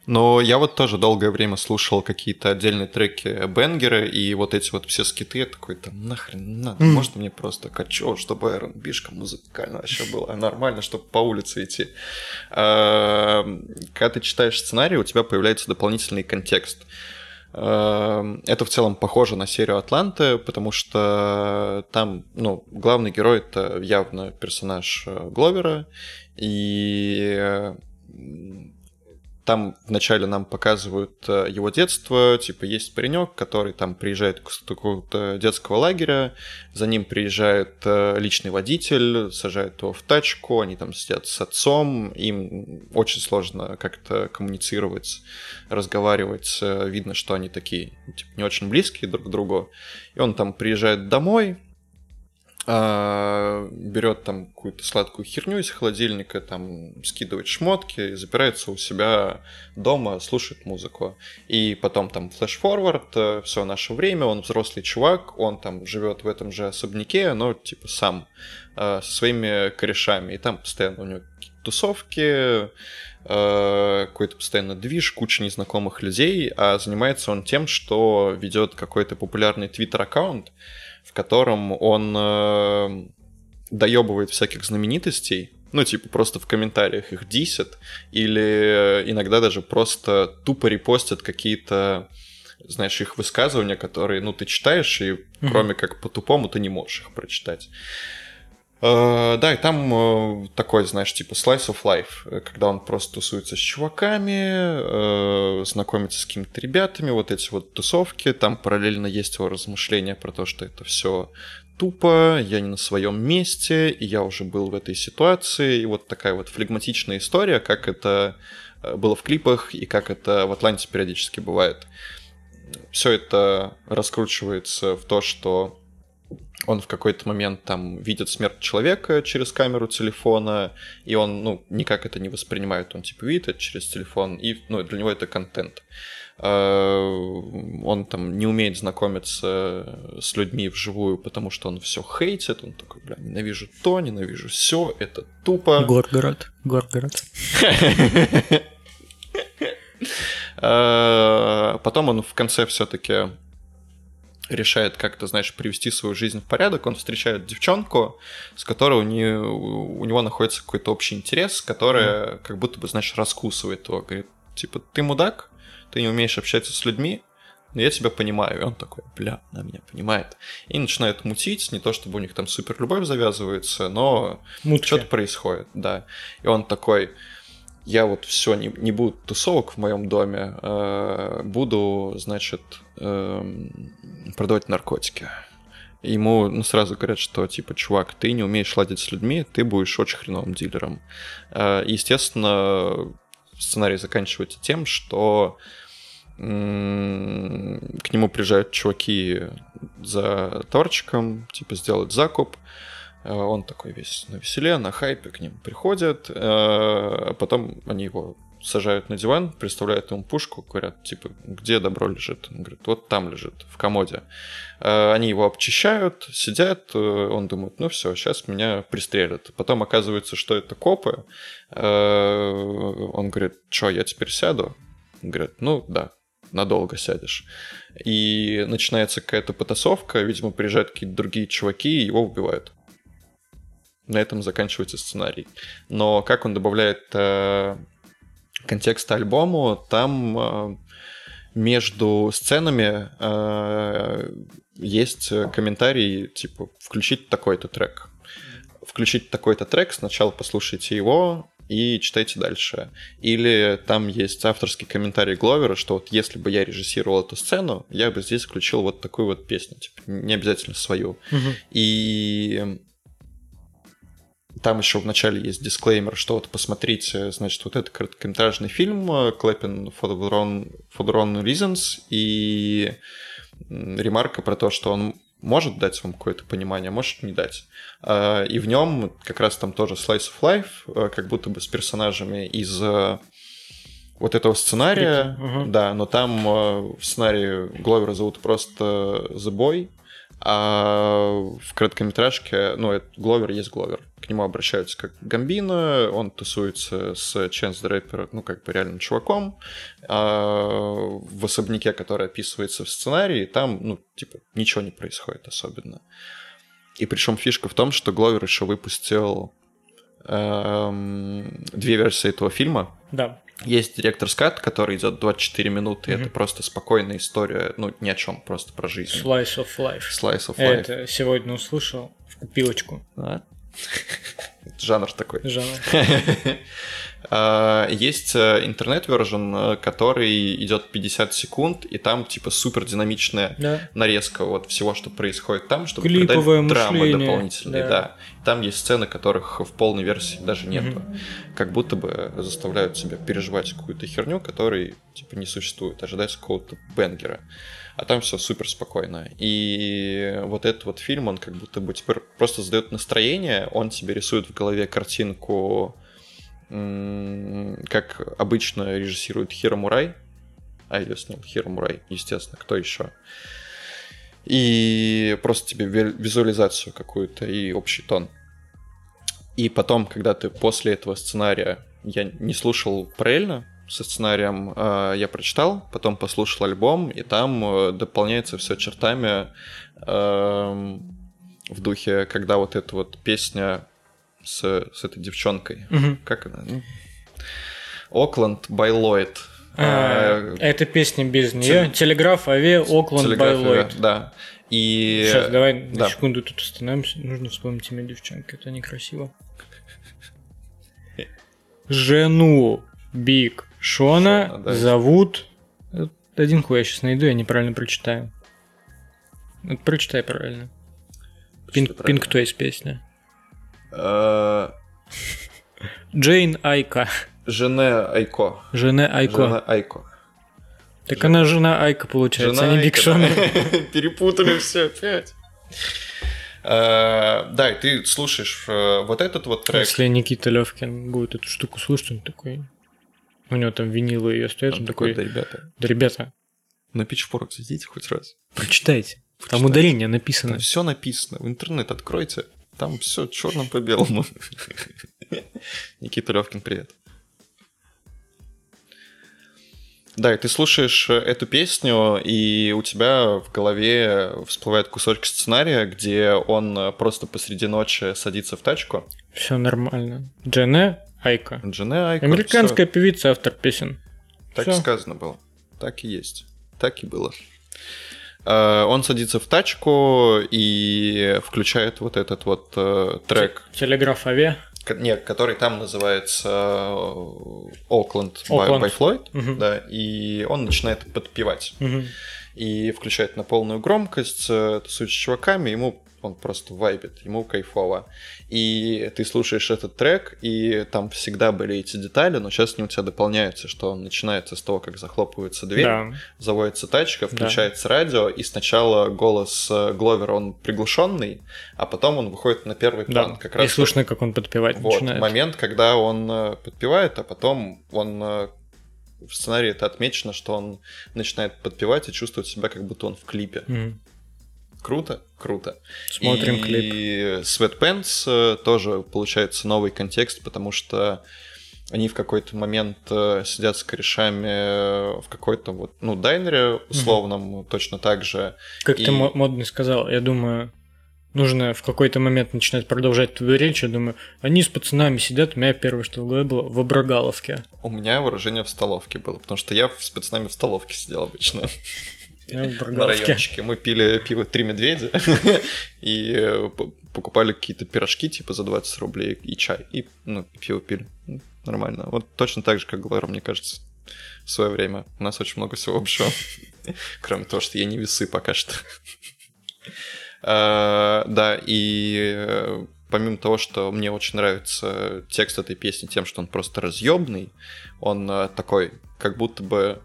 A: Но я вот тоже долгое время слушал какие-то отдельные треки Бенгеры, и вот эти вот все скиты, я такой, да нахрен надо,
B: Мгм.
A: можно мне просто качо, чтобы R&B-шка музыкально вообще было нормально, чтобы по улице идти. А, Когда ты читаешь сценарий, у тебя появляется дополнительный контекст. А, Это в целом похоже на серию Атланты, потому что там, ну, главный герой это явно персонаж э, Гловера, и э, там вначале нам показывают э, его детство, типа есть паренек, который там приезжает к какого-то детского лагеря, за ним приезжает э, личный водитель, сажает его в тачку, они там сидят с отцом, им очень сложно как-то коммуницировать, разговаривать, э, видно, что они такие типа, не очень близкие друг к другу, и он там приезжает домой, берет там какую-то сладкую херню из холодильника, там скидывает шмотки, запирается у себя дома, слушает музыку. И потом там флеш-форвард, все наше время, он взрослый чувак, он там живет в этом же особняке, но типа сам, а, со своими корешами. И там постоянно у него тусовки, а, какой-то постоянно движ, куча незнакомых людей, а занимается он тем, что ведет какой-то популярный твиттер-аккаунт, в котором он э, доебывает всяких знаменитостей, ну, типа, просто в комментариях их дисят, или иногда даже просто тупо репостят какие-то, знаешь, их высказывания, которые, ну, ты читаешь, и
B: Мгм.
A: кроме как по-тупому ты не можешь их прочитать. Э, Да, и там э, такой, знаешь, типа slice of life, э, когда он просто тусуется с чуваками, знакомится с какими-то ребятами, вот эти вот тусовки, там параллельно есть его размышления про то, что это все тупо, я не на своем месте, и я уже был в этой ситуации, и вот такая вот флегматичная история, как это было в клипах и как это в Атланте периодически бывает. Все это раскручивается в то, что он в какой-то момент там видит смерть человека через камеру телефона, и он, ну, никак это не воспринимает, он типа видит это через телефон, и, ну, для него это контент. Э, Он там не умеет знакомиться с людьми вживую, потому что он все хейтит, он такой, бля, ненавижу то, ненавижу все, это тупо.
B: Горгород, Горгород.
A: Э, Потом он в конце все-таки решает как-то, знаешь, привести свою жизнь в порядок. Он встречает девчонку, с которой у, нее, у него находится какой-то общий интерес, которая как будто бы, знаешь, раскусывает его. Говорит, типа, ты мудак, ты не умеешь общаться с людьми, но я тебя понимаю. И он такой, бля, она меня понимает. И начинает мутить, не то чтобы у них там супер любовь завязывается, но что-то происходит, да. И он такой, я вот все, не, не буду тусовок в моем доме, э, буду, значит, эм, продавать наркотики. Ему ну, сразу говорят, что, типа, чувак, ты не умеешь ладить с людьми, ты будешь очень хреновым дилером. Э, естественно, сценарий заканчивается тем, что к нему приезжают чуваки за торчиком, типа, сделать закуп. Э, Он такой весь на веселе, на хайпе к ним приходят, э, а потом они его сажают на диван, представляют ему пушку, говорят, типа, где добро лежит? Он говорит, вот там лежит, в комоде. Э, Они его обчищают, сидят, э, он думает, ну все, сейчас меня пристрелят. Потом оказывается, что это копы. Э, Он говорит, что, я теперь сяду? Он говорит, ну да, надолго сядешь. И начинается какая-то потасовка, видимо, приезжают какие-то другие чуваки и его убивают. На этом заканчивается сценарий. Но как он добавляет э, контекст альбому, там э, между сценами э, есть комментарий, типа, включить такой-то трек. Включить такой-то трек, сначала послушайте его и читайте дальше. Или там есть авторский комментарий Гловера, что вот если бы я режиссировал эту сцену, я бы здесь включил вот такую вот песню, типа, не обязательно свою. И там еще в начале есть дисклеймер, что вот посмотрите, значит, вот этот короткометражный фильм э, Clapping for the wrong, for the wrong reasons и ремарка про то, что он может дать вам какое-то понимание, может не дать. А, И в нем как раз там тоже slice of life, э, как будто бы с персонажами из э, вот этого сценария,
B: ага.
A: да, но там э, в сценарии Гловера зовут просто The Boy, а в короткометражке, ну, это Гловер есть Гловер. К нему обращаются как к Гамбино, он тусуется с Ченс Рэпер, ну, как бы реальным чуваком. А в особняке, который описывается в сценарии, там, ну, типа, ничего не происходит особенно. И причем фишка в том, что Гловер еще выпустил две версии этого фильма.
B: Да.
A: Есть директор скат, который идет 24 минуты, и это просто спокойная история, ну, ни о чем, просто про жизнь.
B: Slice of life.
A: Slice of
B: Я
A: life.
B: это сегодня услышал в копилочку.
A: Да. Жанр такой.
B: Жанр.
A: А, Есть э, интернет-вержен, который идет 50 секунд, и там типа супер динамичная
B: Да.
A: нарезка вот всего, что происходит там, чтобы
B: Клиповое
A: придать драмы
B: мышление,
A: дополнительные,
B: да.
A: да. Там есть сцены, которых в полной версии даже нету. Как будто бы заставляют тебя переживать какую-то херню, которой типа не существует, ожидать какого-то бенгера. А там все супер спокойно. И вот этот вот фильм, он как будто бы теперь просто задает настроение, он тебе рисует в голове картинку, как обычно режиссирует Хиро Мурай, а ее снял Хиро Мурай, естественно, кто еще? И просто тебе ви- визуализацию какую-то и общий тон. И потом, когда ты после этого сценария, я не слушал параллельно со сценарием, э, я прочитал, потом послушал альбом, и там э, дополняется все чертами эм, в духе, когда вот эта вот песня с, с этой девчонкой,
B: Мгм.
A: как она? Окленд Lloyd.
B: А,
A: Э,
B: Это песня без нее. Телеграф Аве, Окленд, Байлойд.
A: Да. И...
B: Сейчас, давай
A: да.
B: на секунду тут остановимся. Нужно вспомнить имя девчонки. Это некрасиво. Жену Биг Шона
A: Шона, да.
B: зовут... э, Один хуй я сейчас найду, я неправильно прочитаю. Вот прочитай правильно. Пинк, Пинк. Тойс песня.
A: Э,
B: Джейн Айка.
A: Жене Айко.
B: Жена Айко.
A: Жена Айко.
B: Так она жена Айка, получается, а не Биг Шона.
A: Перепутали все опять. Э, Да, и ты слушаешь э, вот этот вот трек.
B: Если Никита Левкин будет эту штуку слушать, он такой... У него там винилы ее стоят, он
A: Он такой, да, ребята,
B: Да, ребята,
A: на Pitchfork зайдите хоть раз.
B: прочитайте. Там
A: Почитайте.
B: ударение написано.
A: Там все написано. В интернет откройте. Там все черным по белому. Никита Левкин, привет. Да, и ты слушаешь э, эту песню, и у тебя в голове всплывает кусочек сценария, где он э, просто посреди ночи садится в тачку.
B: Все нормально. Джене Айка.
A: Джене Айко,
B: Американская певица, автор песен.
A: Так
B: всё.
A: и сказано было. Так и есть. Так и было. Э, Он садится в тачку и включает вот этот вот э, трек
B: Телеграф Аве.
A: ко- не, который там называется э, Oakland by, by Floyd,
B: Мгм.
A: да, и он начинает подпевать
B: Мгм.
A: и включает на полную громкость, тусуется с чуваками, ему он просто вайбит, ему кайфово. И ты слушаешь этот трек, и там всегда были эти детали, но сейчас они у тебя дополняются, что он начинается с того, как захлопывается дверь,
B: Да.
A: заводится тачка,
B: Да.
A: включается радио, и сначала голос э, Гловера, он приглушенный, а потом он выходит на первый
B: Да.
A: план. Как
B: И
A: раз
B: слышно, как он подпевать
A: вот
B: начинает.
A: момент, когда он э, подпевает, а потом он э, в сценарии это отмечено, что он начинает подпевать и чувствует себя, как будто он в клипе.
B: Мгм.
A: Круто, круто.
B: Смотрим
A: и
B: клип.
A: Sweatpants э, тоже получается новый контекст, потому что они в какой-то момент э, сидят с корешами э, в какой-то вот, ну, дайнере условном, точно так же.
B: Как
A: И-
B: ты мо- модный сказал, я думаю, нужно в какой-то момент начинать продолжать твою речь. Я думаю, они с пацанами сидят, у меня первое, что в голове было, в Оброгаловке.
A: У меня выражение в столовке было, потому что я с пацанами в столовке сидел обычно.
B: В
A: на райончике. Мы пили пиво «Три медведя» и э, покупали какие-то пирожки типа за 20 рублей и чай. И ну, пиво пили. Ну, Нормально. Вот точно так же, как Глэра, мне кажется, в свое время. У нас очень много всего общего. Кроме того, что я не весы пока что. А, Да, и э, помимо того, что мне очень нравится текст этой песни тем, что он просто разъемный, он э, такой, как будто бы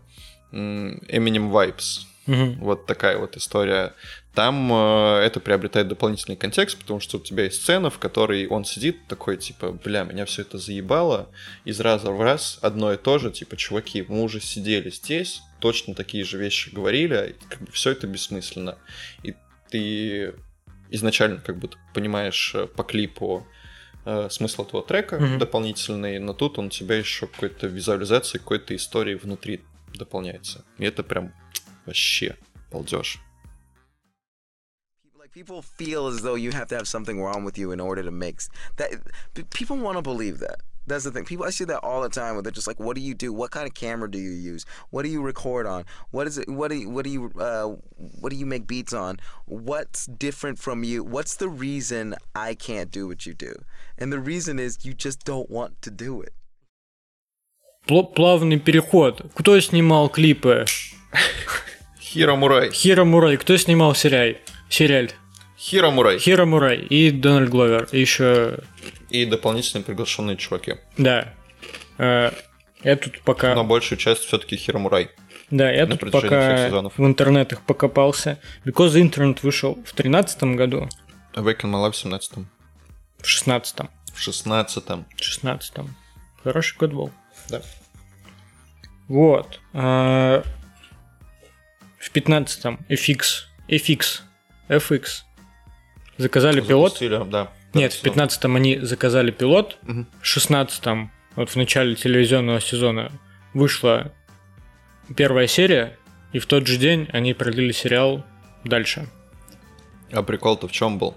A: Eminem Vibes.
B: Мгм.
A: Вот такая вот история. Там э, это приобретает дополнительный контекст, потому что у тебя есть сцена, в которой он сидит такой, типа, бля, меня все это заебало, из раза в раз одно и то же, типа, чуваки, мы уже сидели здесь, точно такие же вещи говорили, как бы все это бессмысленно. И ты изначально как будто понимаешь э, по клипу э, смысл этого трека
B: Мгм.
A: дополнительный, но тут он у тебя еще какой-то визуализацией, какой-то истории внутри дополняется. И это прям вообще балдеж.
E: Like people feel as though you have to have something wrong with you in order to mix. That p- people want to believe that. That's the thing. People, I see that all the time. Where they're just like, "What do you do? What kind of camera do you use? What do you record on? What is it? What do you, what do you uh, what do you make beats on? What's different from you? What's the reason I can't do what you do? And the reason is you just don't want to do it.
B: Пл- Плавный переход. Кто снимал клипы?
A: Хиро Мурай.
B: Хиро Мурай. Кто снимал сериал? Сериаль.
A: Хиро Мурай.
B: Хиро Мурай и Дональд Гловер. И еще,
A: И дополнительные приглашенные чуваки.
B: да. Э, Я тут пока...
A: Но большую часть все-таки Хиро Мурай.
B: Да, я тут пока в интернетах покопался. Because the Internet вышел в 13 году,
A: Awaken My Love в 17
B: в 16
A: В 16
B: в 16 Хороший год был.
A: Да.
B: Вот. В 15-м FX, FX, FX заказали пилот.
A: Запустили, да.
B: Нет, в 15-м они заказали пилот.
A: Мгм.
B: В 16-м, вот в начале телевизионного сезона, вышла первая серия, и в тот же день они продлили сериал дальше.
A: А прикол-то в чем был?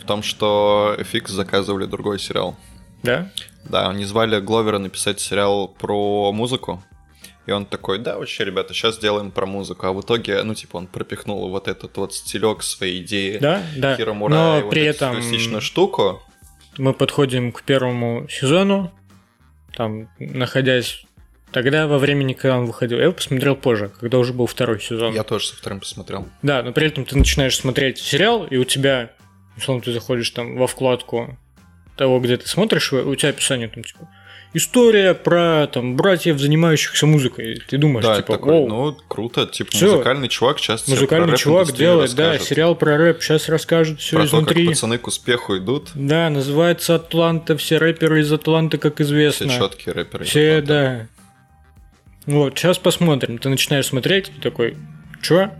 A: В том, что FX заказывали другой сериал.
B: Да?
A: Да, они звали Гловера написать сериал про музыку. И он такой, да, вообще, ребята, сейчас сделаем про музыку. А в итоге, ну, типа, он пропихнул вот этот вот стилек своей идеи
B: Да, да.
A: Хиро Мурай,
B: Но
A: вот
B: при этом
A: штуку.
B: мы подходим к первому сезону, там, находясь тогда во времени, когда он выходил. Я его посмотрел позже, когда уже был второй сезон.
A: Я тоже со вторым посмотрел.
B: Да, но при этом ты начинаешь смотреть сериал, и у тебя, условно, ты заходишь там во вкладку того, где ты смотришь, у тебя описание там типа история про там братьев, занимающихся музыкой. Ты думаешь,
A: да,
B: типа,
A: такой,
B: «Оу,
A: ну, круто, типа,
B: Всё.
A: музыкальный чувак сейчас
B: музыкальный чувак делает, да,
A: расскажет.
B: сериал про рэп, сейчас расскажет все
A: Про то,
B: изнутри.
A: как пацаны к успеху идут.
B: Да, называется Атланта, все рэперы из Атланты, как
A: Все
B: известно.
A: четкие рэперы.
B: Все, да. Вот, сейчас посмотрим. Ты начинаешь смотреть, и такой, чё?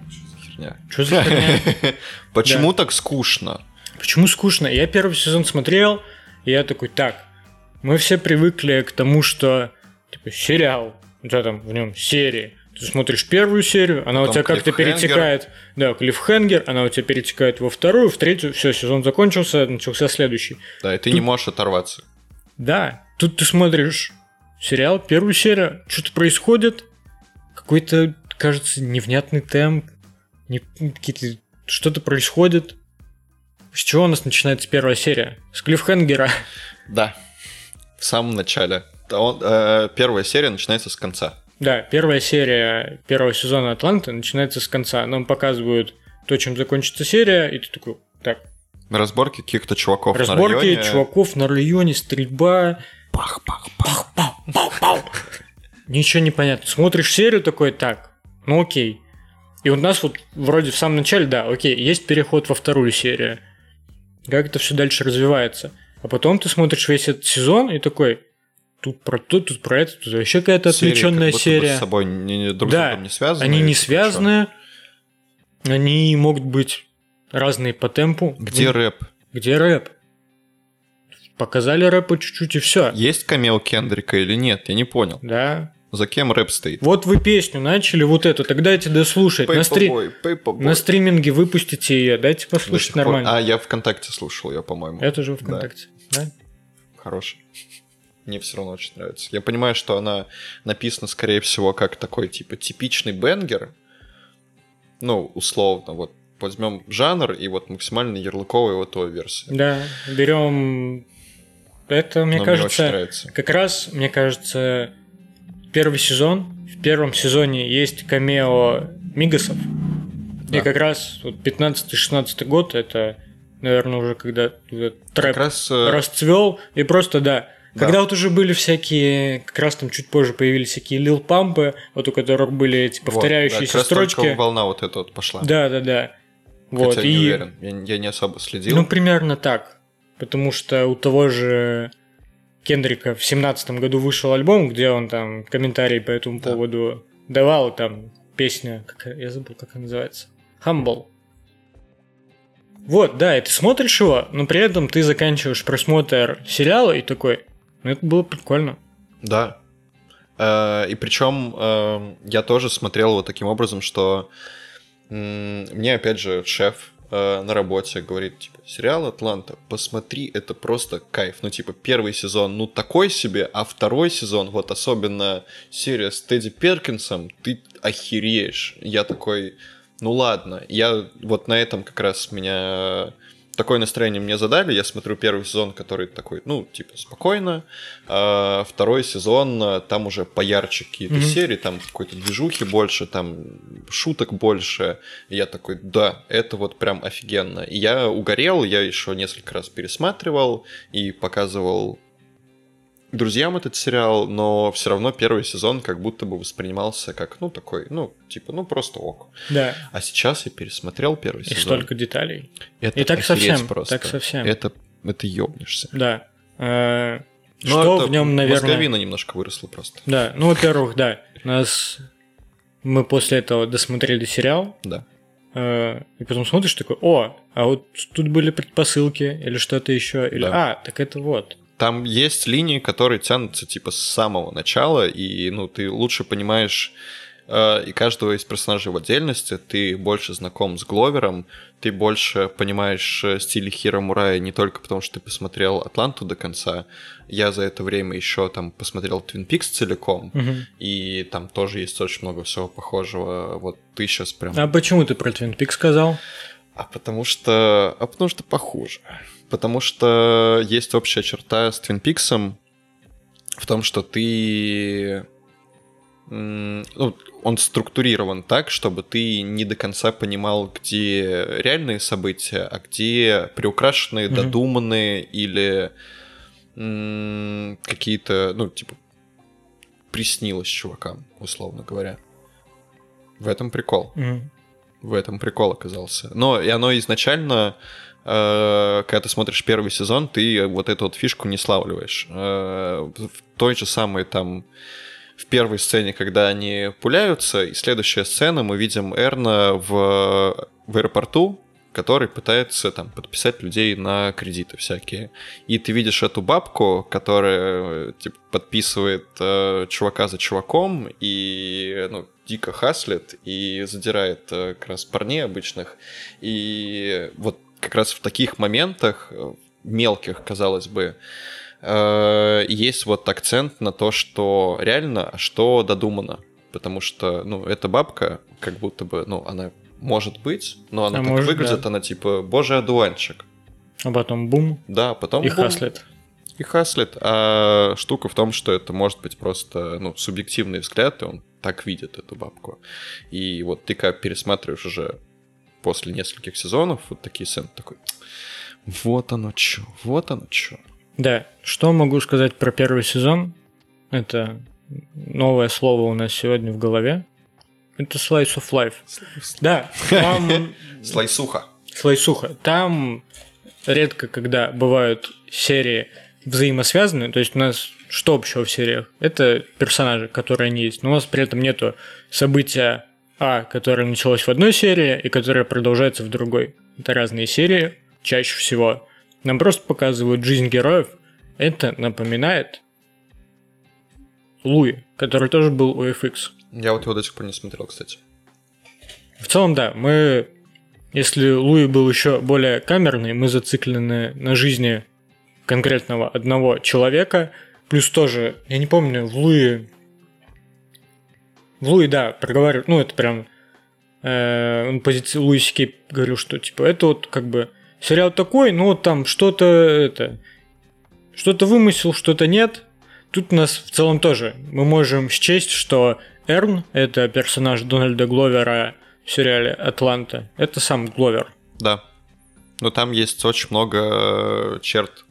A: херня.
B: Чё за херня?
A: Почему так скучно?
B: Почему скучно? Я первый сезон смотрел, и я такой, так, мы все привыкли к тому, что, типа, сериал, у тебя там в нем серии. Ты смотришь первую серию, она у
A: Потом
B: тебя как-то перетекает, да, клиффхенгер, она у тебя перетекает во вторую, в третью, все, сезон закончился, начался следующий.
A: Да, и ты не можешь оторваться.
B: Да, тут ты смотришь сериал, первую серию, что-то происходит, какой-то, кажется, невнятный темп, не, какие-то, что-то происходит. С чего у нас начинается первая серия? С клиффхенгера.
A: Да. В самом начале. Он- э, первая серия начинается с конца.
B: Да, первая серия первого сезона Атланты начинается с конца. Нам показывают то, чем закончится серия, и ты такой, так,
A: Разборки каких-то чуваков
B: разборки
A: на районе.
B: чуваков на районе, стрельба,
A: Пах, пах,
B: пах, пах, пах, пах. Ничего не понятно. Смотришь серию такой, так, ну окей. И у нас вот вроде в самом начале, да, окей, есть переход во вторую серию. Как это все дальше развивается. А потом ты смотришь весь этот сезон и такой, тут про то, тут про это, тут вообще какая-то
A: как
B: отвлеченная
A: бы
B: серия.
A: с собой не, не- друг с
B: Да,
A: другом не связаны.
B: Они не
A: Типа,
B: связаны, они могут быть разные по темпу.
A: Где рэп?
B: Где рэп? Показали рэпа чуть-чуть и все.
A: Есть камео Кендрика или нет? Я не понял.
B: Да.
A: За кем рэп стоит?
B: Вот вы песню начали, вот эту, тогда дайте дослушать. На, стри-
A: Paperboy, Paperboy.
B: на стриминге выпустите ее, дайте послушать
A: сих пор-
B: нормально.
A: А, я ВКонтакте слушал ее, по-моему.
B: Это же. ВКонтакте. Да.
A: Хороший. Мне все равно очень нравится. Я понимаю, что она написана, скорее всего, как такой, типа, типичный бенгер. Ну, условно, вот возьмем жанр и вот максимально ярлыковая вот его версия.
B: Да, берем. Это, мне
A: Но
B: кажется,
A: нравится.
B: как раз, мне кажется, первый сезон. В первом сезоне есть камео Мигасов.
A: Да.
B: И как раз вот 15-16 год это, наверное, уже когда трэп
A: Как раз... э,
B: расцвел, и просто да.
A: Да.
B: Когда вот уже были всякие, как раз там чуть позже появились всякие лил пампы, вот у которых были эти
A: вот, да,
B: повторяющиеся
A: как раз
B: строчки.
A: волна вот эта вот пошла.
B: Да, да, да. Вот,
A: Хотя
B: и,
A: не уверен, я, я не особо следил.
B: ну, примерно так. Потому что у того же Кендрика в семнадцатом году вышел альбом, где он там комментарий по этому
A: Да.
B: поводу давал, там песня, как, я забыл, как она называется. Humble. Вот, да, и ты смотришь его, но при этом ты заканчиваешь просмотр сериала и такой, ну это было прикольно.
A: Да. Э, И причем э, я тоже смотрел вот таким образом, что мне опять же шеф э, на работе говорит, типа, сериал «Атланта», посмотри, это просто кайф. Ну, типа, первый сезон, ну, такой себе, а второй сезон, вот особенно серия с Тедди Перкинсом, ты охереешь. Я такой, ну ладно, я вот на этом как раз меня такое настроение мне задали. Я смотрю первый сезон, который такой, ну, типа, спокойно. А второй сезон, а, там уже поярче какие-то
B: Мгм.
A: серии, там какой-то движухи больше, там шуток больше. И я такой, да, это вот прям офигенно. И я угорел, я еще несколько раз пересматривал и показывал друзьям этот сериал, но все равно первый сезон как будто бы воспринимался как, ну, такой, ну, типа, ну, просто ок.
B: Да,
A: А сейчас я пересмотрел первый
B: и
A: сезон.
B: столько деталей.
A: Это
B: и так совсем,
A: просто.
B: так совсем.
A: Это, это ёбнешься.
B: Да.
A: Но
B: Что
A: это
B: в нем, наверное...
A: Мозговина немножко выросла просто.
B: Да, ну, во-первых, да, нас... Мы после этого досмотрели сериал,
A: Да.
B: э, и потом смотришь такой, о, а вот тут были предпосылки или что-то еще, или,
A: Да.
B: а, так это вот.
A: Там есть линии, которые тянутся типа с самого начала, и ну ты лучше понимаешь э, и каждого из персонажей в отдельности, ты больше знаком с Гловером, ты больше понимаешь э, стиль Хиро Мурая не только потому, что ты посмотрел Атланту до конца. Я за это время еще там посмотрел Твин Пикс целиком,
B: Мгм.
A: и там тоже есть очень много всего похожего. Вот ты сейчас прям
B: А почему ты про Твин Пик сказал?
A: А потому что... А потому что похуже. Потому что есть общая черта с Твин Пиксом в том, что ты... Ну, он структурирован так, чтобы ты не до конца понимал, где реальные события, а где приукрашенные,
B: Мгм.
A: додуманные или какие-то, ну, типа, приснилось чувакам, условно говоря. В этом прикол
B: Мгм.
A: в этом прикол оказался. Но и оно изначально, когда ты смотришь первый сезон, ты вот эту вот фишку не славливаешь. Э, в той же самой там в первой сцене, когда они пуляются, и следующая сцена, мы видим Эрна в, в аэропорту, который пытается там подписать людей на кредиты всякие. И ты видишь эту бабку, которая э, типа, подписывает э, чувака за чуваком и ну, дико хаслит и задирает э, как раз парней обычных. И вот как раз в таких моментах, э, мелких, казалось бы, э, есть вот акцент на то, что реально, а что додумано. Потому что, ну, эта бабка, как будто бы, ну, она может быть, но она
B: А
A: так
B: может,
A: выглядит,
B: да.
A: она типа божий одуванчик.
B: А потом бум
A: Да, потом
B: и
A: бум,
B: хаслет.
A: и хаслит. А штука в том, что это может быть просто ну, субъективный взгляд, и он так видит эту бабку. И вот ты как пересматриваешь уже после нескольких сезонов вот такие сцены, такой, вот оно чё, вот оно чё.
B: Да, что могу сказать про первый сезон? Это новое слово у нас сегодня в голове. Это slice of life. Да, там
A: Слайсуха.
B: слайсуха. Там редко, когда бывают серии взаимосвязаны, то есть у нас что общего в сериях? Это персонажи, которые они есть, но у нас при этом нету события А, которое началось в одной серии и которое продолжается в другой. Это разные серии, чаще всего. Нам просто показывают жизнь героев. Это напоминает Луи, который тоже был у FX.
A: Я вот его до сих пор не смотрел, кстати.
B: В целом, да, мы, если Луи был еще более камерный, мы зациклены на жизни конкретного одного человека, плюс тоже, я не помню, в Луи, Луи, да, проговаривают, ну, это прям, э, он позиции Луи говорил, что, типа, это вот, как бы, сериал такой, ну, вот там что-то, это, что-то вымысел, что-то нет. Тут у нас в целом тоже, мы можем счесть, что Эрн, это персонаж Дональда Гловера в сериале «Атланта», это сам Гловер.
A: Да. Но там есть очень много э, черт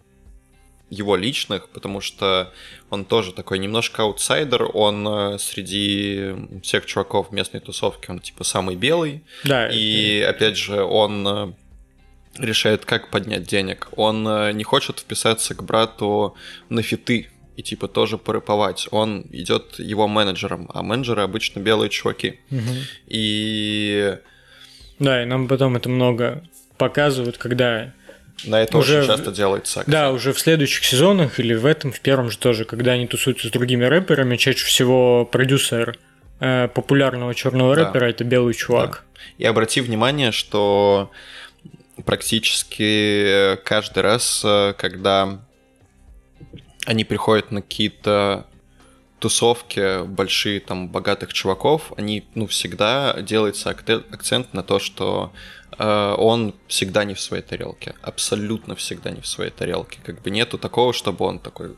A: его личных, потому что он тоже такой немножко аутсайдер, он э, среди всех чуваков местной тусовки, он типа самый белый,
B: Да,
A: и опять же он э, решает, как поднять денег. Он э, не хочет вписаться к брату на фиты и типа тоже порыповать. Он идет его менеджером, а менеджеры обычно белые чуваки.
B: Мгм.
A: И
B: Да, и нам потом это много показывают, когда...
A: на это
B: Уже-
A: очень часто делается акцент.
B: Да, уже в следующих сезонах или в этом, в первом же тоже, когда они тусуются с другими рэперами, чаще всего продюсер э, популярного черного
A: Да.
B: рэпера это белый чувак.
A: И обрати внимание, что практически каждый раз, э, когда они приходят на какие-то тусовки большие, там, богатых чуваков, они, ну, всегда делается акцент на то, что э, он всегда не в своей тарелке. Абсолютно всегда не в своей тарелке. Как бы нету такого, чтобы он такой...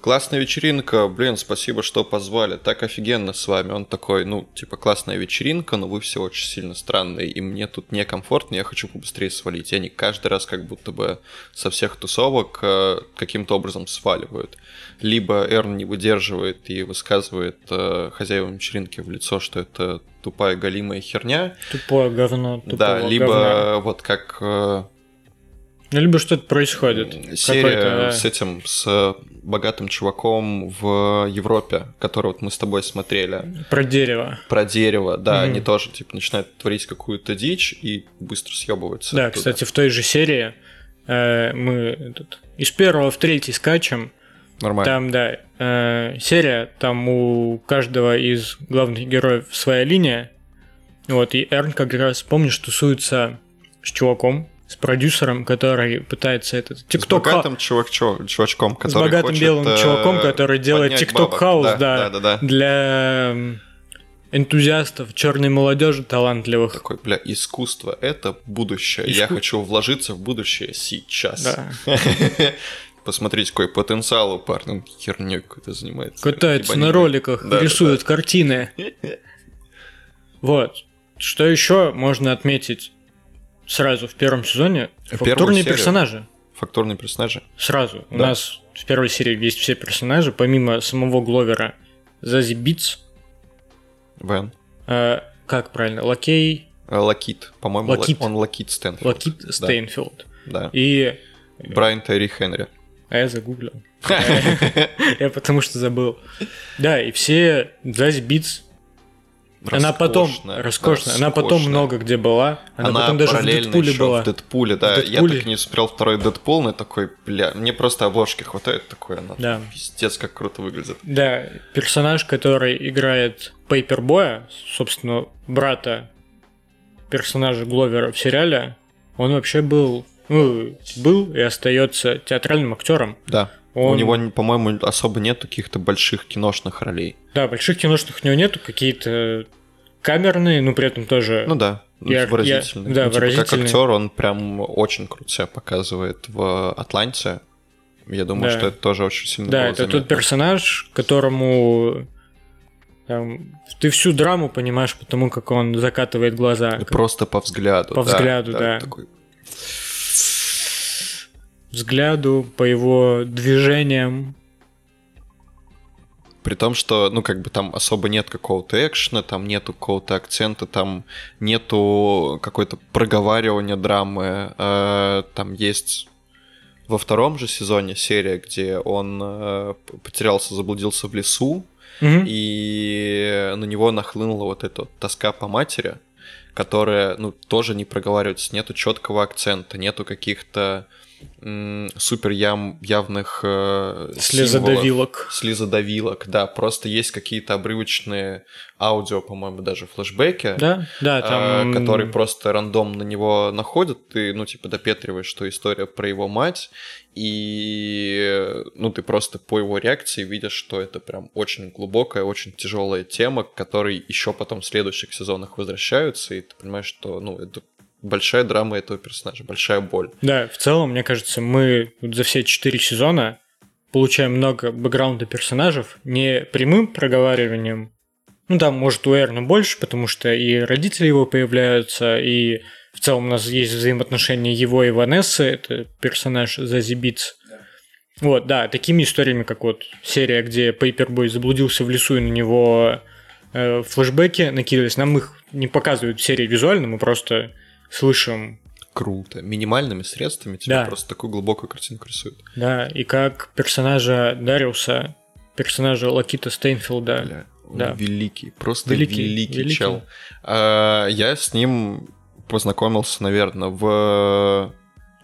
A: Классная вечеринка, блин, спасибо, что позвали, так офигенно с вами. Он такой, ну, типа, классная вечеринка, но вы все очень сильно странные, и мне тут некомфортно, я хочу побыстрее свалить. И они каждый раз как будто бы со всех тусовок э, каким-то образом сваливают. Либо Эрн не выдерживает и высказывает э, хозяевам вечеринки в лицо, что это тупая галимая херня.
B: Тупое говно.
A: да,
B: тупого
A: либо
B: говна.
A: вот как э,
B: Ну, либо что-то происходит.
A: серия с этим, с богатым чуваком в Европе, который вот мы с тобой смотрели,
B: Про дерево.
A: про дерево, да,
B: Мгм.
A: они тоже, типа, начинают творить какую-то дичь и быстро съебываются.
B: Да,
A: оттуда.
B: кстати, в той же серии э, мы этот, из первого в третий скачем.
A: Нормально.
B: Там, да, э, серия, там у каждого из главных героев своя линия. Вот, и Эрн как раз, помнишь, тусуется с чуваком, с продюсером, который пытается этот
A: С
B: TikTok
A: богатым чувак, чу- чувачком,
B: с
A: который
B: богатым
A: хочет,
B: белым
A: э,
B: чуваком, который делает
A: бабок.
B: хаус,
A: да,
B: да,
A: да, да, да.
B: для энтузиастов черной молодежи талантливых.
A: Такой, бля, искусство — это будущее. Я
B: Иску-
A: хочу вложиться в будущее сейчас.
B: Да.
A: Посмотрите, какой потенциал у парня. Он херней какой-то занимается.
B: Катается на роликах,
A: Да, да,
B: рисует картины. Вот. Что еще можно отметить сразу в первом сезоне?
A: Первую
B: Фактурные
A: серию?
B: персонажи.
A: Фактурные персонажи.
B: Сразу. У
A: Да.
B: нас в первой серии есть все персонажи, помимо самого Гловера. Зази Битс.
A: Вен.
B: э, как правильно? Лакей,
A: Э, Лакит. По-моему,
B: Лакит.
A: Ла- он Лакит Стэнфилд.
B: Лакит
A: Да,
B: Стейнфилд.
A: Да.
B: И...
A: Брайан Тайри Хенри.
B: А я загуглил. Я потому что забыл. Да, и все Зази Битс Она потом
A: Роскошная,
B: она потом много где была. Она,
A: Она,
B: потом даже в Дэдпуле была.
A: в Дэдпуле, да.
B: В
A: Я
B: Дэдпуле.
A: так и не смотрел второй Дэдпул, но я такой, бля, мне просто обложки хватает такой, она
B: Да.
A: пиздец как круто выглядит.
B: Да, персонаж, который играет Пейпербоя, собственно, брата персонажа Гловера в сериале, он вообще был, ну, был и остается театральным актером.
A: Да. У
B: Он-
A: него, по-моему, особо нет каких-то больших киношных ролей.
B: Да, больших киношных у него нету, какие-то камерные, но при этом тоже...
A: Ну да,
B: Я-
A: выразительный.
B: я- да,
A: Ну, типа, Как
B: выразительный.
A: актер он прям очень круто себя показывает в Атланте. Я думаю,
B: Да.
A: что это тоже очень сильно
B: Да, это
A: заметно.
B: тот персонаж, которому там, ты всю драму понимаешь потому, как он закатывает глаза.
A: И Просто по взгляду.
B: По
A: да,
B: взгляду, да.
A: такой,
B: Взгляду, по его движениям.
A: При том, что, ну, как бы там особо нет какого-то экшена, там нету какого-то акцента, там нету какой-то проговаривания драмы. Э, Там есть во втором же сезоне серия, где он э, потерялся, заблудился в лесу,
B: Мгм.
A: и на него нахлынула вот эта вот тоска по матери, которая, ну, тоже не проговаривается, нету четкого акцента, нету каких-то супер ям- явных э, символов.
B: Слезодавилок.
A: слезодавилок, да, просто есть какие-то обрывочные аудио, по-моему, даже флешбеки,
B: Да, да,
A: э,
B: там...
A: которые просто рандом на него находят, ты, ну, типа, допетриваешь, что история про его мать, и, ну, ты просто по его реакции видишь, что это прям очень глубокая, очень тяжелая тема, к которой еще потом в следующих сезонах возвращаются, и ты понимаешь, что, ну, это большая драма этого персонажа, большая боль.
B: Да, в целом, мне кажется, мы за все четыре сезона получаем много бэкграунда персонажей не прямым проговариванием. Ну, там, может, у Эрна больше, потому что и родители его появляются, и в целом у нас есть взаимоотношения его и Ванессы, это персонаж Зази Битс. Вот, да, такими историями, как вот серия, где Пейпербой заблудился в лесу, и на него э, флешбеки накидывались. Нам их не показывают в серии визуально, мы просто слышим
A: Круто. Минимальными средствами тебе
B: Да.
A: просто такую глубокую картинку рисуют.
B: Да, и как персонажа Дариуса, персонажа Лакита Стейнфилда.
A: Бля, он
B: да.
A: великий, просто
B: Великий,
A: великий,
B: великий.
A: чел. А, я с ним познакомился, наверное, в,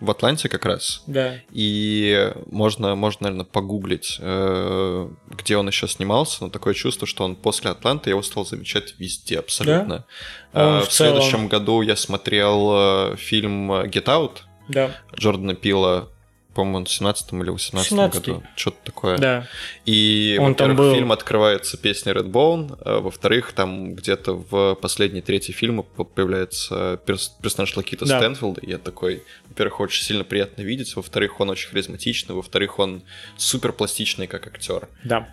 A: в Атланте как раз.
B: Да.
A: И можно, можно, наверное, погуглить, э, где он еще снимался, но такое чувство, что он после Атланты, я его стал замечать везде абсолютно.
B: Он
A: А,
B: в
A: в следующем
B: целом-
A: году я смотрел э, фильм Get Out
B: Да.
A: Джордана Пила, по-моему, в 17 или 18
B: 17-й.
A: году. Что-то такое.
B: Да.
A: И,
B: Он там был.
A: фильм открывается песней Redbone, а во-вторых, там где-то в последней трети фильма по- появляется перс- персонаж Лакита
B: Да.
A: Стэнфилда, и я такой, во-первых, очень сильно приятно видеть, во-вторых, он очень харизматичный, во-вторых, он супер пластичный как актер.
B: Да.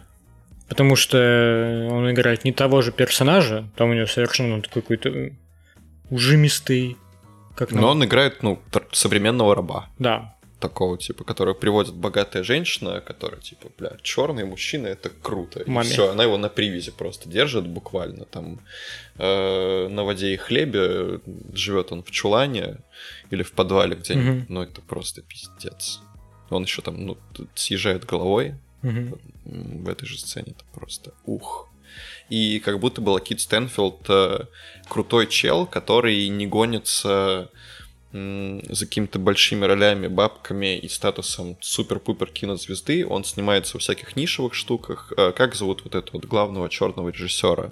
B: Потому что он играет не того же персонажа, там у него совершенно он такой какой-то ужимистый, как
A: Но он играет, ну, современного раба.
B: Да,
A: Такого типа, которого приводит богатая женщина, которая типа, бля, черный мужчина, это круто.
B: Маме.
A: И все, она его на привязи просто держит буквально. Там э, на воде и хлебе живет он в чулане или в подвале где-нибудь.
B: Мгм.
A: Ну, это просто пиздец. Он еще там, ну, съезжает головой м, в этой же сцене. Это просто ух. И как будто бы Лакит Стэнфилд э, крутой чел, который не гонится за какими-то большими ролями, бабками и статусом супер-пупер кинозвезды. Он снимается в всяких нишевых штуках. Э, Как зовут вот этого вот главного черного режиссера?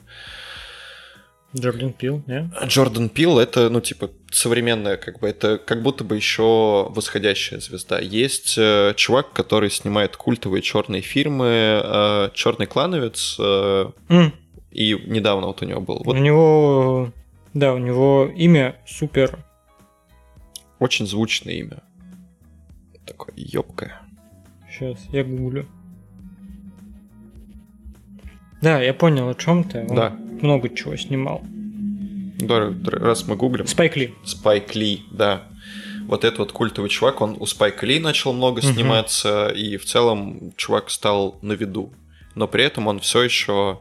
B: Джордан Пил, не?
A: Джордан Пил это, ну, типа, современная, как бы, это как будто бы еще восходящая звезда. Есть э, чувак, который снимает культовые черные фильмы, Черный клановец, э,
B: М,
A: и недавно вот у него был. Вот
B: У него, да, у него имя супер.
A: Очень звучное имя. Такое ёбкое.
B: Сейчас я гуглю. Да, я понял, о чем ты. Он
A: Да.
B: много чего снимал.
A: Да, раз мы гуглим.
B: Спайк Ли.
A: Спайк Ли, да. Вот этот вот культовый чувак, он у Спайка Ли начал много
B: Мгм.
A: сниматься, и в целом чувак стал на виду. Но при этом он все еще,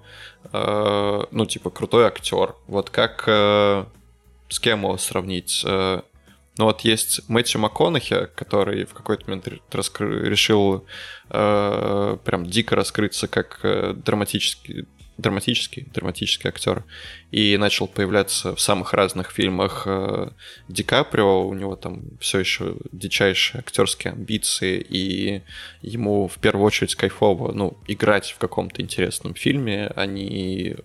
A: э, ну, типа, крутой актер. Вот как э, с кем его сравнить? Э, ну, вот есть Мэтью МакКонахи, который в какой-то момент раскры- решил э, прям дико раскрыться как э, драматический драматический, драматический актер, и начал появляться в самых разных фильмах э, Ди Каприо, у него там все еще дичайшие актерские амбиции, и ему в первую очередь кайфово, ну, играть в каком-то интересном фильме, а не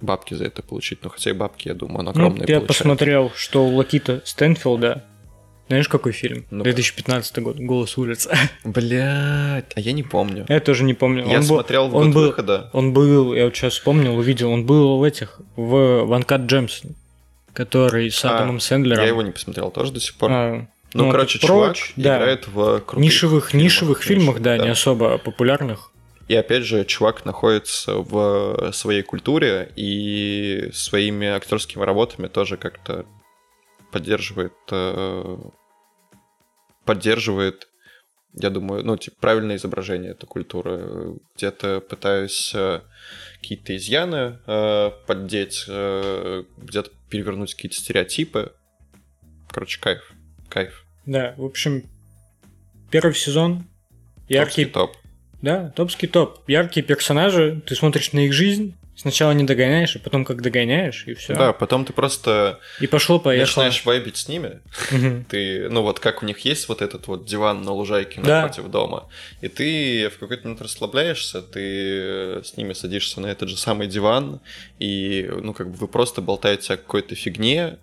A: бабки за это получить. Ну, хотя и бабки, я думаю, он
B: Ну,
A: огромные
B: я
A: получает.
B: посмотрел, что у Лакита Стэнфилда. Знаешь, какой фильм?
A: Ну-ка.
B: 2015 год. Голос улицы.
A: Блядь, а я не помню.
B: Я тоже не помню.
A: Я
B: Он был-
A: смотрел в
B: он
A: год
B: был,
A: выхода.
B: Он был, я вот сейчас вспомнил, увидел, он был в этих, в Ванкат Джемс, который с
A: А,
B: Адамом Сэндлером.
A: Я его не посмотрел тоже до сих пор.
B: А,
A: Ну,
B: Ну,
A: короче,
B: это
A: чувак
B: прочь, да.
A: играет в крутых
B: нишевых, нишевых фильмах, да,
A: да.
B: не особо популярных.
A: И опять же, чувак находится в своей культуре и своими актерскими работами тоже как-то поддерживает, э, поддерживает, я думаю, ну, типа, правильное изображение этой культуры. Где-то пытаюсь э, какие-то изъяны э, поддеть, где-то перевернуть какие-то стереотипы. Короче, кайф, кайф.
B: Да, в общем, первый сезон, яркий,
A: Топский топ.
B: Да, топский топ, яркие персонажи, ты смотришь на их жизнь, сначала не догоняешь, а потом как догоняешь, и все.
A: Да, потом ты просто
B: И пошло поехало.
A: начинаешь вайбить с ними, ты, ну вот как у них есть вот этот вот диван на лужайке
B: Да.
A: напротив дома, и ты в какой-то момент расслабляешься, ты с ними садишься на этот же самый диван, и, ну, как бы вы просто болтаете о какой-то фигне,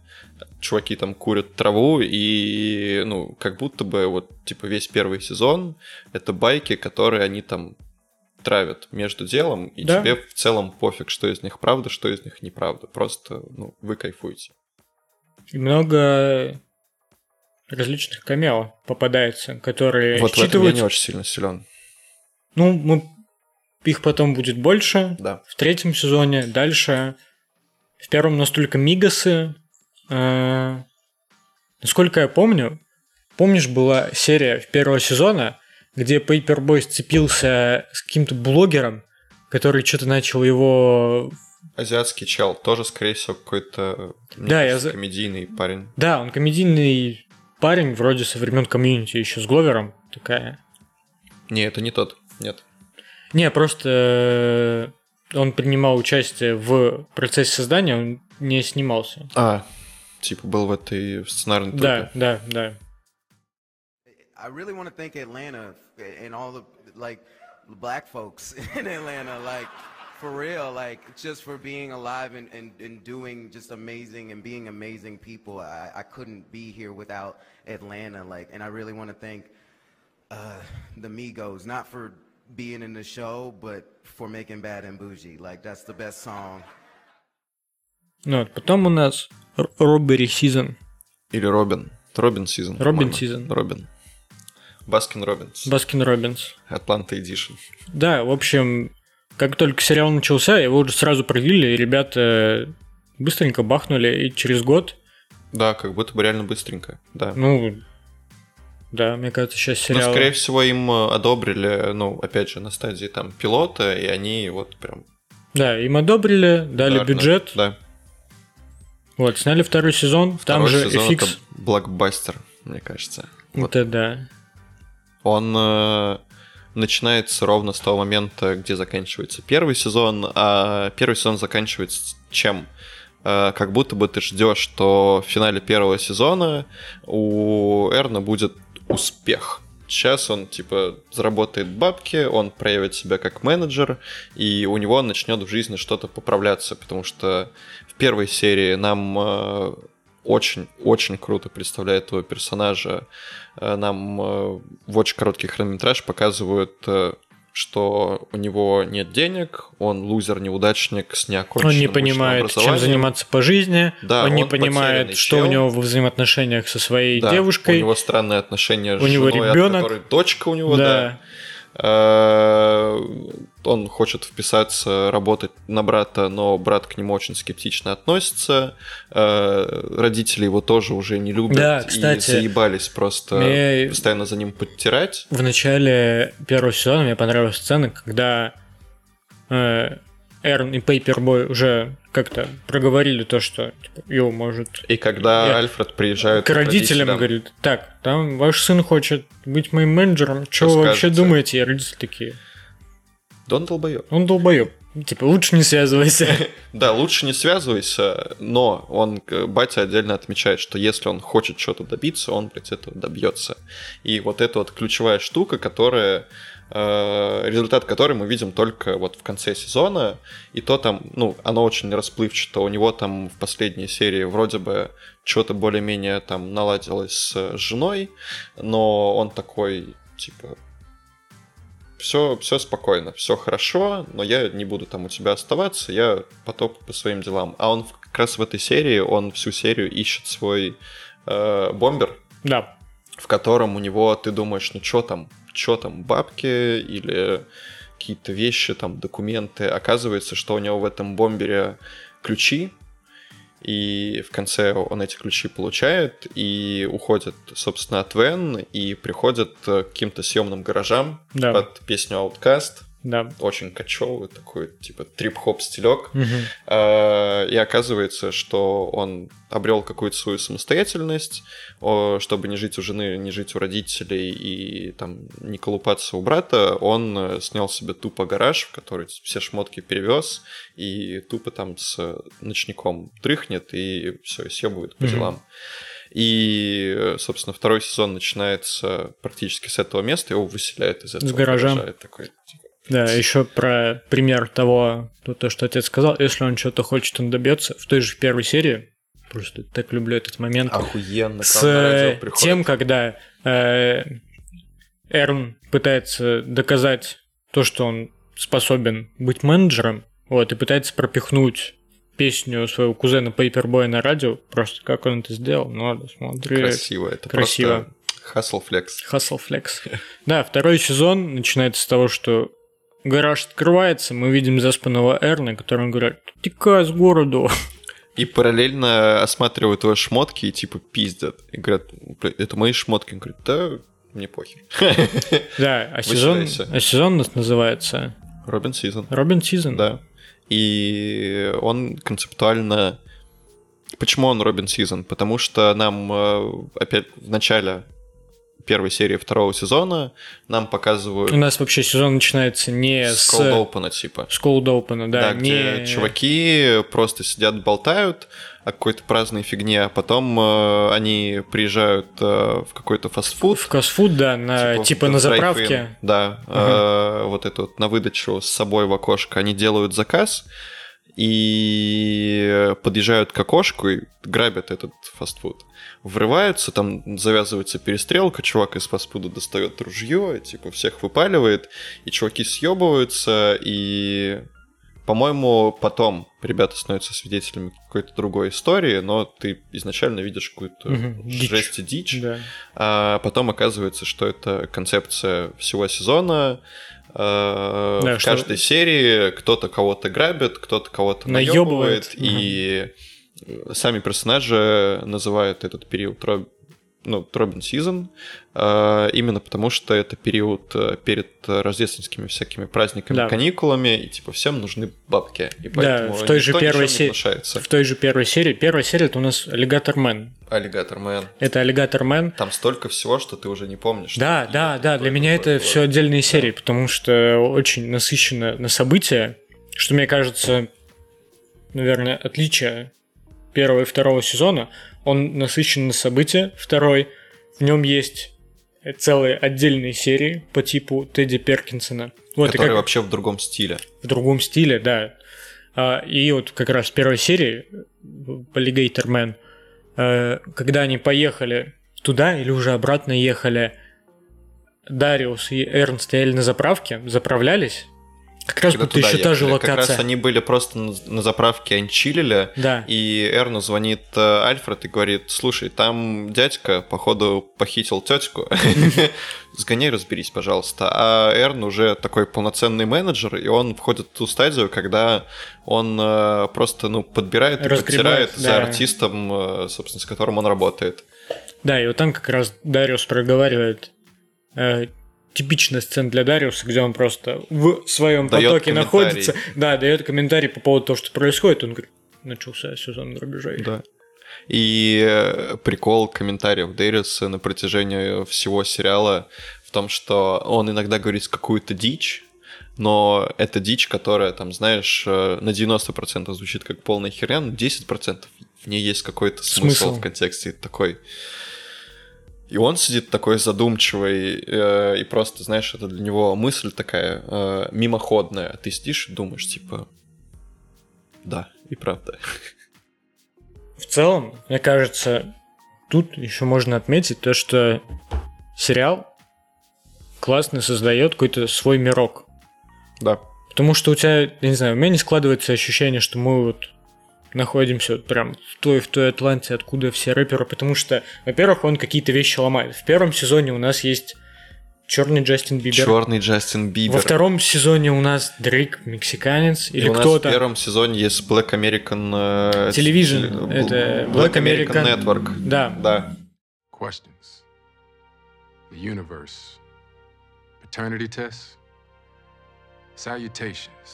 A: чуваки там курят траву, и, ну, как будто бы вот, типа, весь первый сезон — это байки, которые они там травят между делом, и
B: Да.
A: тебе в целом пофиг, что из них правда, что из них неправда. Просто, ну, вы кайфуете.
B: И много различных камео попадается, которые
A: Вот в этом я не очень сильно силен.
B: Ну, мы... их потом будет больше.
A: Да.
B: В третьем сезоне, дальше. В первом у нас только Мигасы. Э, Насколько я помню, помнишь, была серия первого сезона, где Пейпербой сцепился с каким-то блогером, который что-то начал его...
A: Азиатский чел, тоже, скорее всего, какой-то
B: Да, я
A: кажется,
B: за-
A: комедийный парень.
B: Да, он комедийный парень, вроде со времен комьюнити, еще с Гловером такая.
A: Не, это не тот. Нет.
B: Не, просто э, он принимал участие в процессе создания, он не снимался.
A: А, типа был в этой сценарной
B: Да,
A: труппе.
B: да, да.
E: I really want to thank Atlanta and all the like black folks in Atlanta, like for real, like just for being alive and, and, and doing just amazing and being amazing people. I, I couldn't be here without Atlanta, like, and I really want to thank uh, the Migos, not for being in the show, but for making Bad and Bougie. Like that's the best song.
B: Ну, вот, потом у нас Р- Роббери Сизон.
A: Или Робин. Робин Сизон.
B: Робин
A: по-моему.
B: Season.
A: Робин. Баскин Робинс.
B: Баскин Робинс.
A: Atlanta Edition.
B: Да, в общем, как только сериал начался, его уже сразу продлили, и ребята быстренько бахнули, и через год,
A: Да, как будто бы реально быстренько. Да.
B: ну, да, мне кажется, сейчас сериал...
A: скорее всего, им э, одобрили, ну, опять же, на стадии там пилота, и они вот прям...
B: Да, им одобрили, дали
A: ударно-
B: бюджет,
A: Да.
B: вот, сняли второй сезон, там
A: Второй
B: же
A: сезон
B: FX.
A: это блокбастер, мне кажется. Вот.
B: Это да.
A: Он э, начинается ровно с того момента, где заканчивается первый сезон, а первый сезон заканчивается чем? Э, как будто бы ты ждешь, что в финале первого сезона у Эрна будет успех. Сейчас он, типа, заработает бабки, он проявит себя как менеджер, и у него начнет в жизни что-то поправляться, потому что в первой серии нам э, очень-очень круто представляет этого персонажа. Э, Нам э, в очень короткий хронометраж показывают, э, что у него нет денег, он лузер, неудачник с неоконченным
B: Он не понимает, чем заниматься по жизни,
A: Да,
B: он не
A: он
B: понимает,
A: потерянный
B: что у
A: чел.
B: него во взаимоотношениях со своей
A: Да,
B: девушкой.
A: У него странные отношения с
B: У него
A: женой, от
B: ребенок.
A: которой дочка у него,
B: да.
A: да. Э, Он хочет вписаться, работать на брата, но брат к нему очень скептично относится. Э, Родители его тоже уже не любят
B: Да,
A: и
B: кстати,
A: заебались просто
B: мне-
A: постоянно за ним подтирать.
B: В начале первого сезона мне понравилась сцена, когда э, Эрн и Пейпербой уже как-то проговорили то, что типа, его может
A: И когда
B: Я-
A: Альфред приезжает
B: к родителям говорит, так, там ваш сын хочет быть моим менеджером, что вы вообще
A: скажете?»
B: думаете? И родители такие,
A: Да он долбоёб.
B: он долбоеб. Типа, лучше не связывайся.
A: Да, лучше не связывайся, но он, э, батя отдельно отмечает, что если он хочет что-то добиться, он, блядь, этого добьется. И вот это вот ключевая штука, которая результат которой мы видим только вот в конце сезона, и то там, ну, оно очень расплывчато, у него там в последней серии вроде бы что-то более-менее там наладилось с женой, но он такой, типа, все, все спокойно, все хорошо, но я не буду там у тебя оставаться, я потоп по своим делам. А он как раз в этой серии, он всю серию ищет свой э, бомбер,
B: Да.
A: в котором у него ты думаешь, ну что там, что там, бабки или какие-то вещи, там, документы. Оказывается, что у него в этом бомбере ключи, и в конце он эти ключи получает и уходит, собственно, от Вен и приходит к каким-то съемным гаражам
B: Да.
A: под песню Outcast.
B: Да.
A: Очень кочевый такой, типа, трип-хоп стилек. А, И оказывается, что он обрел какую-то свою самостоятельность, чтобы не жить у жены, не жить у родителей и там не колупаться у брата, он э, снял себе тупо гараж, в который все шмотки перевез, и тупо там с ночником дрыхнет и все, съебывает по делам. И, э, собственно, второй сезон начинается практически с этого места, его выселяют из этого
B: гаража.
A: гаража. Такой, типа,
B: Да, еще про пример того, то, то, что отец сказал, если он что-то хочет, он добьется. В той же первой серии, просто так люблю этот момент,
A: охуенно.
B: с э, тем, когда э, Эрн пытается доказать то, что он способен быть менеджером, вот, и пытается пропихнуть песню своего кузена Paperboy на радио, просто как он это сделал, надо смотреть.
A: Красиво, это
B: Красиво.
A: просто hustle flex.
B: Hustle Flex. Да, второй сезон начинается с того, что гараж открывается, мы видим заспанного Эрна, который говорит, текай с городу.
A: И параллельно осматривают его шмотки и типа пиздят. И говорят, «Бля, это мои шмотки. Он говорит, да, мне похер.
B: Да, а сезон, а сезон у нас называется
A: Робин Сизон.
B: Робин Сизон.
A: Да. И он концептуально... Почему он Робин Сизон? Потому что нам э, опять в начале первой серии второго сезона нам показывают
B: У нас вообще сезон начинается не
A: с
B: с
A: Cold Open, типа.
B: с Cold Open, да,
A: Да, где
B: не...
A: чуваки просто сидят, болтают о какой-то праздной фигне, а потом э, они приезжают э, в какой-то фастфуд.
B: в фастфуд, да, на, типа,
A: в
B: на заправке.
A: Да, э, вот это вот на выдачу с собой в окошко. Они делают заказ и подъезжают к окошку и грабят этот фастфуд. Врываются, там завязывается перестрелка, чувак из фастфуда достает ружье, типа всех выпаливает, и чуваки съебываются, и по-моему, потом ребята становятся свидетелями какой-то другой истории, но ты изначально видишь какую-то
B: дичь.
A: жесть и дичь.
B: Да.
A: А потом оказывается, что это концепция всего сезона. А,
B: Да,
A: в
B: что-
A: каждой серии кто-то кого-то грабит, кто-то кого-то наебывает, и сами персонажи называют этот период Rob- ну, Robbin' Season, именно потому что это период э, перед рождественскими всякими праздниками,
B: Да.
A: каникулами, и типа всем нужны бабки. И поэтому
B: в той же первой
A: ничем не
B: се-
A: соглашается.
B: В той же первой серии. Первая серия это у нас Аллигатор Мэн.
A: Аллигатор Мэн.
B: Это Аллигатор Мэн.
A: Там столько всего, что ты уже не помнишь.
B: Да, да, да, для меня это все отдельные серии, потому что очень насыщенно на события, что мне кажется, наверное, отличие первого и второго сезона. Он насыщен на события, второй, в нем есть целые отдельные серии по типу Тедди Перкинсона. Вот,
A: который
B: как
A: вообще в другом стиле.
B: в другом стиле, да. А, И вот как раз в первой серии Alligator Man, э, когда они поехали туда или уже обратно ехали, Дариус и Эрн стояли на заправке, заправлялись. Как раз будто еще та же
A: ехали. Как раз
B: локация.
A: они были просто на, на заправке, они чилили,
B: Да.
A: и Эрну звонит э, Альфред и говорит, слушай, там дядька, походу, похитил тетку, сгоняй, разберись, пожалуйста. А Эрн уже такой полноценный менеджер, и он входит в ту стадию, когда он э, просто, ну, подбирает и подтирает за
B: да.
A: артистом, э, собственно, с которым он работает.
B: Да, и вот там как раз Дариус проговаривает э, типичная сцена для Дариуса, где он просто в своем потоке находится. Да, дает комментарий по поводу того, что происходит. Он говорит, начался сезон грабежей.
A: Да. И э, прикол комментариев Дэриса на протяжении всего сериала в том, что он иногда говорит какую-то дичь, но это дичь, которая, там, знаешь, э, на 90% звучит как полная херня, но 10% в ней есть какой-то смысл,
B: Смысл.
A: в контексте такой. И он сидит такой задумчивый, э, и просто, знаешь, это для него мысль такая э, мимоходная. Ты сидишь и думаешь, типа, да, и правда.
B: В целом, мне кажется, тут еще можно отметить то, что сериал классно создает какой-то свой мирок.
A: Да.
B: Потому что у тебя, я не знаю, у меня не складывается ощущение, что мы вот находимся вот прям в той, в той Атланте, откуда все рэперы, потому что, во-первых, он какие-то вещи ломает. В первом сезоне у нас есть черный Джастин Бибер.
A: Черный Джастин Бибер.
B: Во втором сезоне у нас Дрейк мексиканец или
A: у нас в
B: кто-то.
A: первом сезоне есть Black American... э,
B: Television.
A: теле-
B: Это
A: Black
B: Black American-
A: Network.
B: Да.
A: Да.
F: questions, the universe, paternity tests, salutations.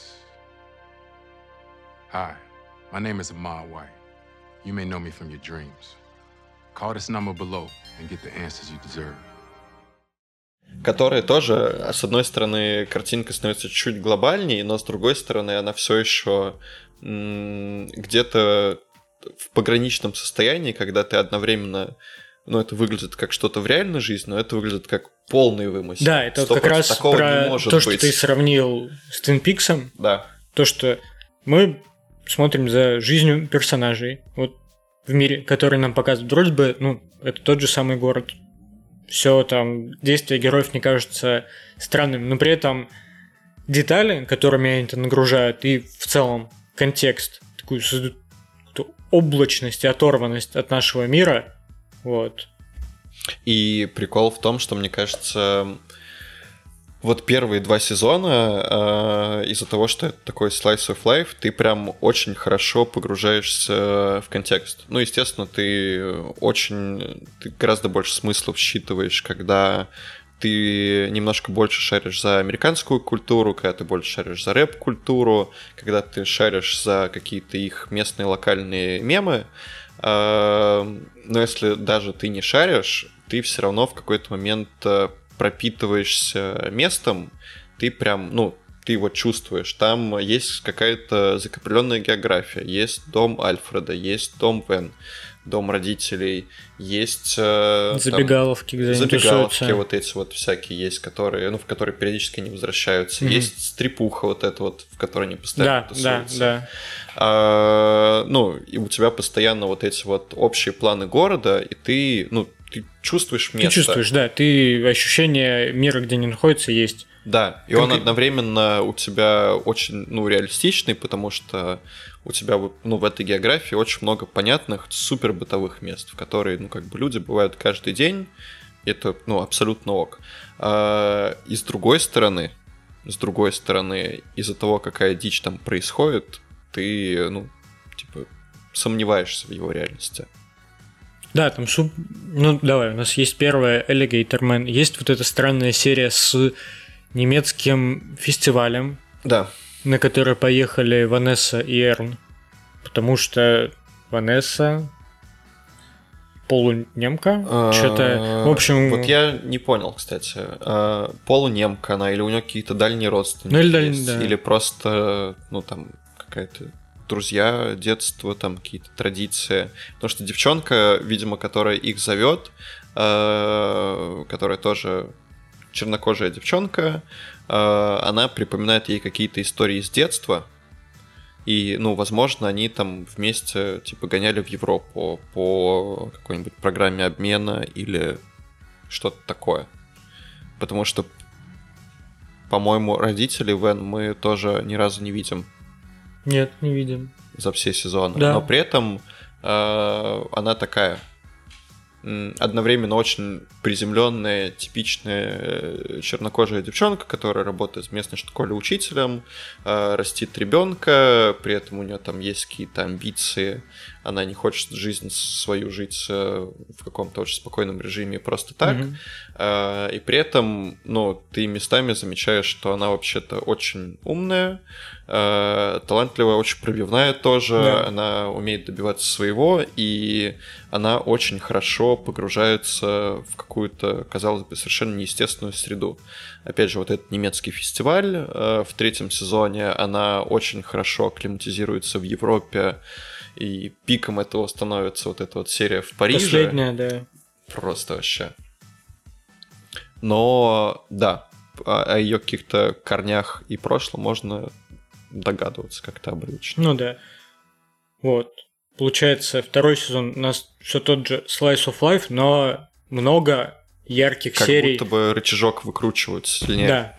F: Hi, my name is Ahmad White. You may know me from your dreams. Call this number below and get the answers you deserve.
A: Которая тоже, с одной стороны, картинка становится чуть глобальнее, но с другой стороны, она все еще где-то в пограничном состоянии, когда ты одновременно ну, это выглядит как что-то в реальной жизни, но это выглядит как полный вымысел.
B: Да, это как раз
A: такого
B: про
A: не может
B: то, что
A: быть.
B: ты сравнил с Твин Пиксом,
A: Да.
B: то, что мы смотрим за жизнью персонажей, вот в мире, который нам показывают. Вроде бы, ну, это тот же самый город. Все там, действия героев не кажутся странными, но при этом детали, которыми они это нагружают, и в целом контекст, такую создают облачность и оторванность от нашего мира, вот.
A: И прикол в том, что, мне кажется, вот первые два сезона, э, из-за того, что это такой slice of life, ты прям очень хорошо погружаешься в контекст. Ну, естественно, ты очень, ты гораздо больше смыслов считываешь, когда ты немножко больше шаришь за американскую культуру, когда ты больше шаришь за рэп-культуру, когда ты шаришь за какие-то их местные локальные мемы. Э, Но если даже ты не шаришь, ты все равно в какой-то момент э, пропитываешься местом, ты прям, ну, ты его чувствуешь. Там есть какая-то закрепленная география. Есть дом Альфреда, есть дом Вен, дом родителей, есть... э, там-
B: Забегаловки, где они
A: Забегаловки вот эти вот всякие есть, которые, ну, в которые периодически не возвращаются.
B: Мгм.
A: Есть стрипуха вот эта вот, в которой они постоянно
B: Да, да,
A: тусуются.
B: да.
A: А, ну, и у тебя постоянно вот эти вот общие планы города, и ты, ну, ты чувствуешь место.
B: Ты чувствуешь, да, ты ощущение мира, где они находятся, есть.
A: Да, и он
B: Конкрет-
A: одновременно у тебя очень, ну, реалистичный, потому что у тебя, ну, в этой географии очень много понятных, супер бытовых мест, в которые, ну, как бы люди бывают каждый день, это, ну, абсолютно ок. А, и с другой стороны, с другой стороны, из-за того, какая дичь там происходит, ты, ну, типа, сомневаешься в его реальности.
B: Да, там суп... Ну, давай, у нас есть первая Alligator Man. Есть вот эта странная серия с немецким фестивалем,
A: Да,
B: на который поехали Ванесса и Эрн. Потому что Ванесса полунемка, что-то... В общем,
A: А, Вот я не понял, кстати. а, Полунемка она, или у нее какие-то дальние родственники
B: Ну, или
A: есть,
B: да.
A: или просто, ну, там, какая-то друзья, детство, там, какие-то традиции. Потому что девчонка, видимо, которая их зовет, а, которая тоже чернокожая девчонка, а, она припоминает ей какие-то истории из детства, и, ну, возможно, они там вместе, типа, гоняли в Европу по какой-нибудь программе обмена или что-то такое. Потому что, по-моему, родителей Вен мы тоже ни разу не видим
B: Нет, не видим.
A: за все сезоны.
B: Да.
A: Но при этом э, она такая одновременно очень приземленная, типичная э, чернокожая девчонка, которая работает в местной школе учителем, э, растит ребенка, при этом у нее там есть какие-то амбиции, она не хочет жизнь свою жить э, в каком-то очень спокойном режиме просто так. А, И при этом, ну, ты местами замечаешь, что она вообще-то очень умная, э, талантливая, очень пробивная тоже,
B: Да.
A: она умеет добиваться своего, и она очень хорошо погружается в какую-то, казалось бы, совершенно неестественную среду. Опять же, вот этот немецкий фестиваль в третьем сезоне, она очень хорошо акклиматизируется в Европе, и пиком этого становится вот эта вот серия в Париже.
B: Последняя, да.
A: Просто вообще. Но да, о, ее каких-то корнях и прошлом можно догадываться как-то обрывочно.
B: Ну да. Вот. Получается, второй сезон у нас все тот же Slice of Life, но много ярких
A: Как
B: серий.
A: будто бы рычажок выкручивают сильнее.
B: Да.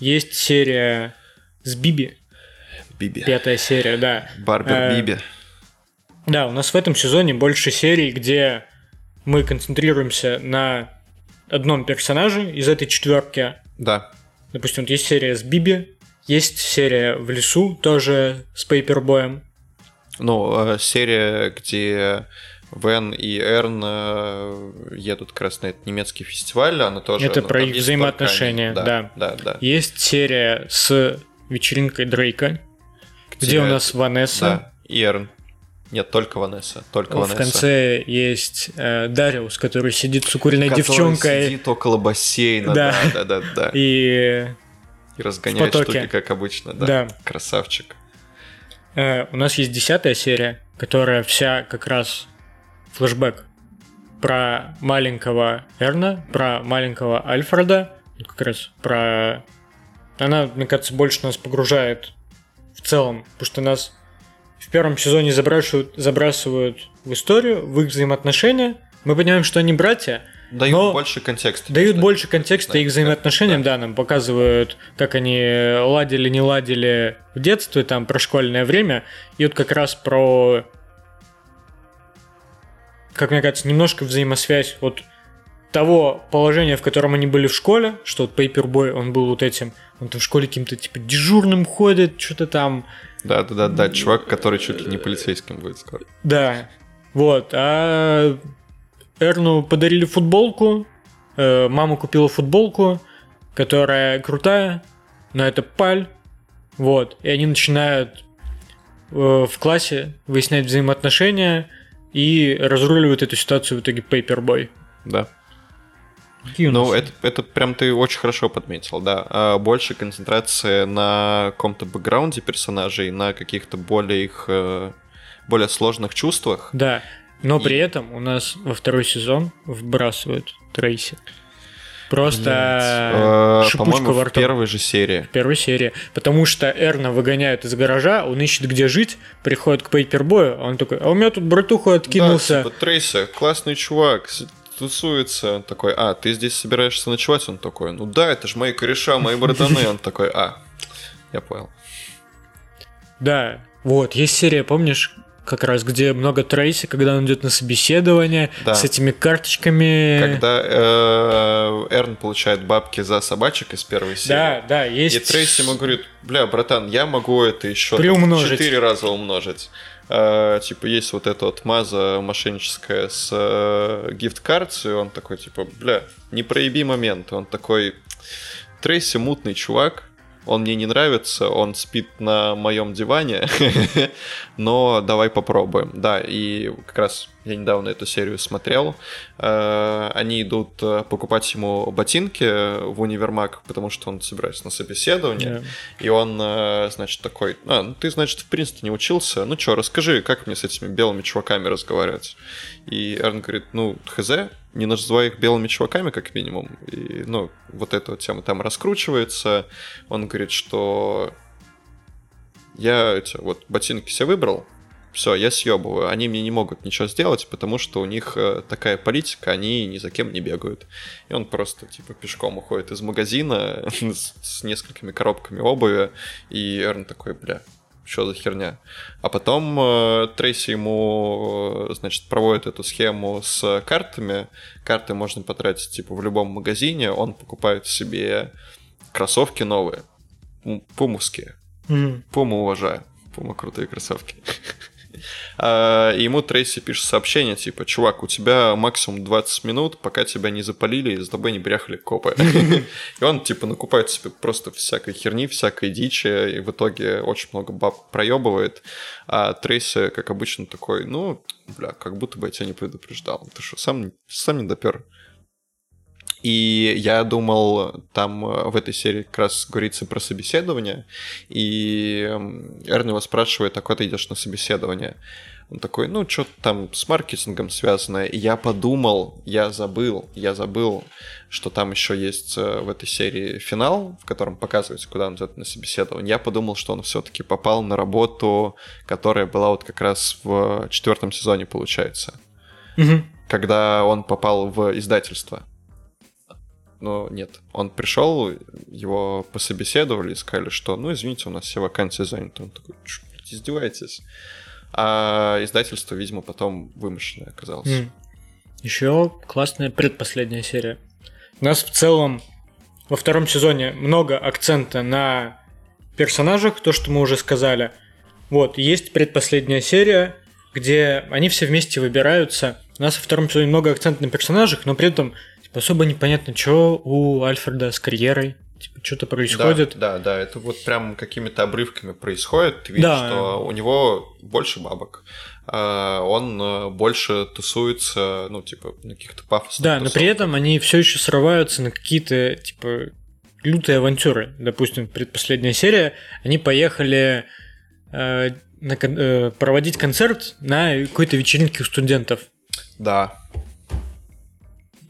B: Есть серия с Биби,
A: Биби.
B: пятая серия, да.
A: Барбер
B: Э,
A: Биби.
B: Да, у нас в этом сезоне больше серий, где мы концентрируемся на одном персонаже из этой четверки.
A: Да.
B: Допустим, вот есть серия с Биби, есть серия в лесу, тоже с Пейпербоем.
A: Ну, э, серия, где Вен и Эрн э, едут как раз на этот немецкий фестиваль, она тоже...
B: Это
A: ну,
B: про их взаимоотношения,
A: они. Да, да, да.
B: Есть серия с вечеринкой Дрейка, где, у нас Ванесса.
A: Да, и Эрн. Нет, только Ванесса, только
B: В
A: Ванесса.
B: конце есть э, Дариус, который сидит с укуренной
A: Который
B: девчонкой
A: сидит около бассейна,
B: Да.
A: да, да, да, да.
B: и
A: И разгоняет
B: в
A: штуки, как обычно, да.
B: Да.
A: Красавчик.
B: Э, у нас есть десятая серия, которая вся как раз флешбэк про маленького Эрна, про маленького Альфреда, как раз про... Она, мне кажется, больше нас погружает в целом, потому что нас в первом сезоне забрасывают, забрасывают в историю, в их взаимоотношения. Мы понимаем, что они братья,
A: Дают больше контекста.
B: Дают
A: конечно.
B: больше контекста
A: Да,
B: их взаимоотношениям,
A: да.
B: да, нам показывают, как они ладили, не ладили в детстве, там, про школьное время, и вот как раз про, как мне кажется, немножко взаимосвязь вот того положения, в котором они были в школе, что вот Пейпербой, он был вот этим, он там в школе каким-то, типа, дежурным ходит, что-то там,
A: Да, да, да, да, чувак, который чуть ли не полицейским будет скоро.
B: Да, вот. А Эрну подарили футболку. э, Мама купила футболку, которая крутая, но это паль. Вот. И они начинают э, в классе выяснять взаимоотношения и разруливают эту ситуацию в итоге Пейпербой.
A: Да.
B: Какие
A: Ну, это, это прям ты очень хорошо подметил, да. А больше концентрация на каком-то бэкграунде персонажей, на каких-то более их э, более сложных чувствах.
B: Да. Но
A: И-
B: при этом у нас во второй сезон вбрасывают Трейси. Просто
A: Э,
B: шипучка
A: По-моему,
B: во
A: в
B: рту.
A: первой же серии.
B: первой серии. Потому что Эрна выгоняют из гаража, он ищет где жить, приходит к Пейпербою, он такой, а у меня тут братуха откинулся.
A: Да, типа, Трейси, классный чувак, тусуется. Такой, а, ты здесь собираешься ночевать? Он такой, ну да, это же мои кореша, мои братаны. Он такой, а, я понял.
B: Да, вот, есть серия, помнишь, как раз, где много Трейси, когда он идет на собеседование
A: Да.
B: с этими карточками.
A: Когда э, Эрн получает бабки за собачек из первой серии.
B: Да, да, есть.
A: И Трейси ему говорит, бля, братан, я могу это еще четыре раза умножить. Э, типа, есть вот эта вот маза мошенническая с э, gift cards, и он такой, типа, бля, не проеби момент. Он такой, Трейси мутный чувак, он мне не нравится, он спит на моем диване, но давай попробуем. Да, и как раз я недавно эту серию смотрел. Э, Они идут э, покупать ему ботинки в универмаг, потому что он собирается на собеседование.
B: Да.
A: И он, э, значит, такой, а, ну ты, значит, в Принстоне учился, ну чё, расскажи, как мне с этими белыми чуваками разговаривать? И Эрн говорит, ну, хз, не называй их белыми чуваками, как минимум. И, ну, вот эта вот тема там раскручивается. Он говорит, что я эти вот ботинки себе выбрал, все, я съебываю. Они мне не могут ничего сделать, потому что у них э, такая политика, они ни за кем не бегают. И он просто, типа, пешком уходит из магазина с, с несколькими коробками обуви, и Эрн такой, бля, что за херня? А потом э, Трейси ему, э, значит, проводит эту схему с картами. Карты можно потратить, типа, в любом магазине. Он покупает себе кроссовки новые, пумовские. Пуму уважаю. Пума крутые кроссовки. А, и ему Трейси пишет сообщение, типа, чувак, у тебя максимум 20 минут, пока тебя не запалили и за тобой не бряхали копы. И он, типа, накупает себе просто всякой херни, всякой дичи, и в итоге очень много баб проебывает. А Трейси, как обычно, такой, ну, бля, как будто бы я тебя не предупреждал. Ты что, сам, сам не допер? И я думал, там э, в этой серии как раз говорится про собеседование, и Эрни его спрашивает, а куда ты идешь на собеседование? Он такой, ну, что-то там с маркетингом связанное. И я подумал, я забыл, я забыл, что там еще есть э, в этой серии финал, в котором показывается, куда он идет на собеседование. Я подумал, что он все-таки попал на работу, которая была вот как раз в четвертом сезоне, получается
B: Мгм.
A: когда он попал в издательство. Но нет, он пришел, его пособеседовали и сказали, что, ну, извините, у нас все вакансии заняты. Он такой, «Чё, блядь, издеваетесь? А издательство, видимо, потом вымышленное оказалось.
B: Еще классная предпоследняя серия. У нас в целом во втором сезоне много акцента на персонажах, то, что мы уже сказали. Вот, есть предпоследняя серия, где они все вместе выбираются. У нас во втором сезоне много акцента на персонажах, но при этом особо непонятно, что у Альфреда с карьерой. Типа, что-то происходит.
A: Да, да, да, это вот прям какими-то обрывками происходит. Ты видишь,
B: Да.
A: что у него больше бабок. А, Он э, больше тусуется, ну, типа, на каких-то пафосных
B: Да, но при
A: тусовках.
B: этом они все еще срываются на какие-то, типа, лютые авантюры. Допустим, предпоследняя серия, они поехали э, на э, проводить концерт на какой-то вечеринке у студентов.
A: Да,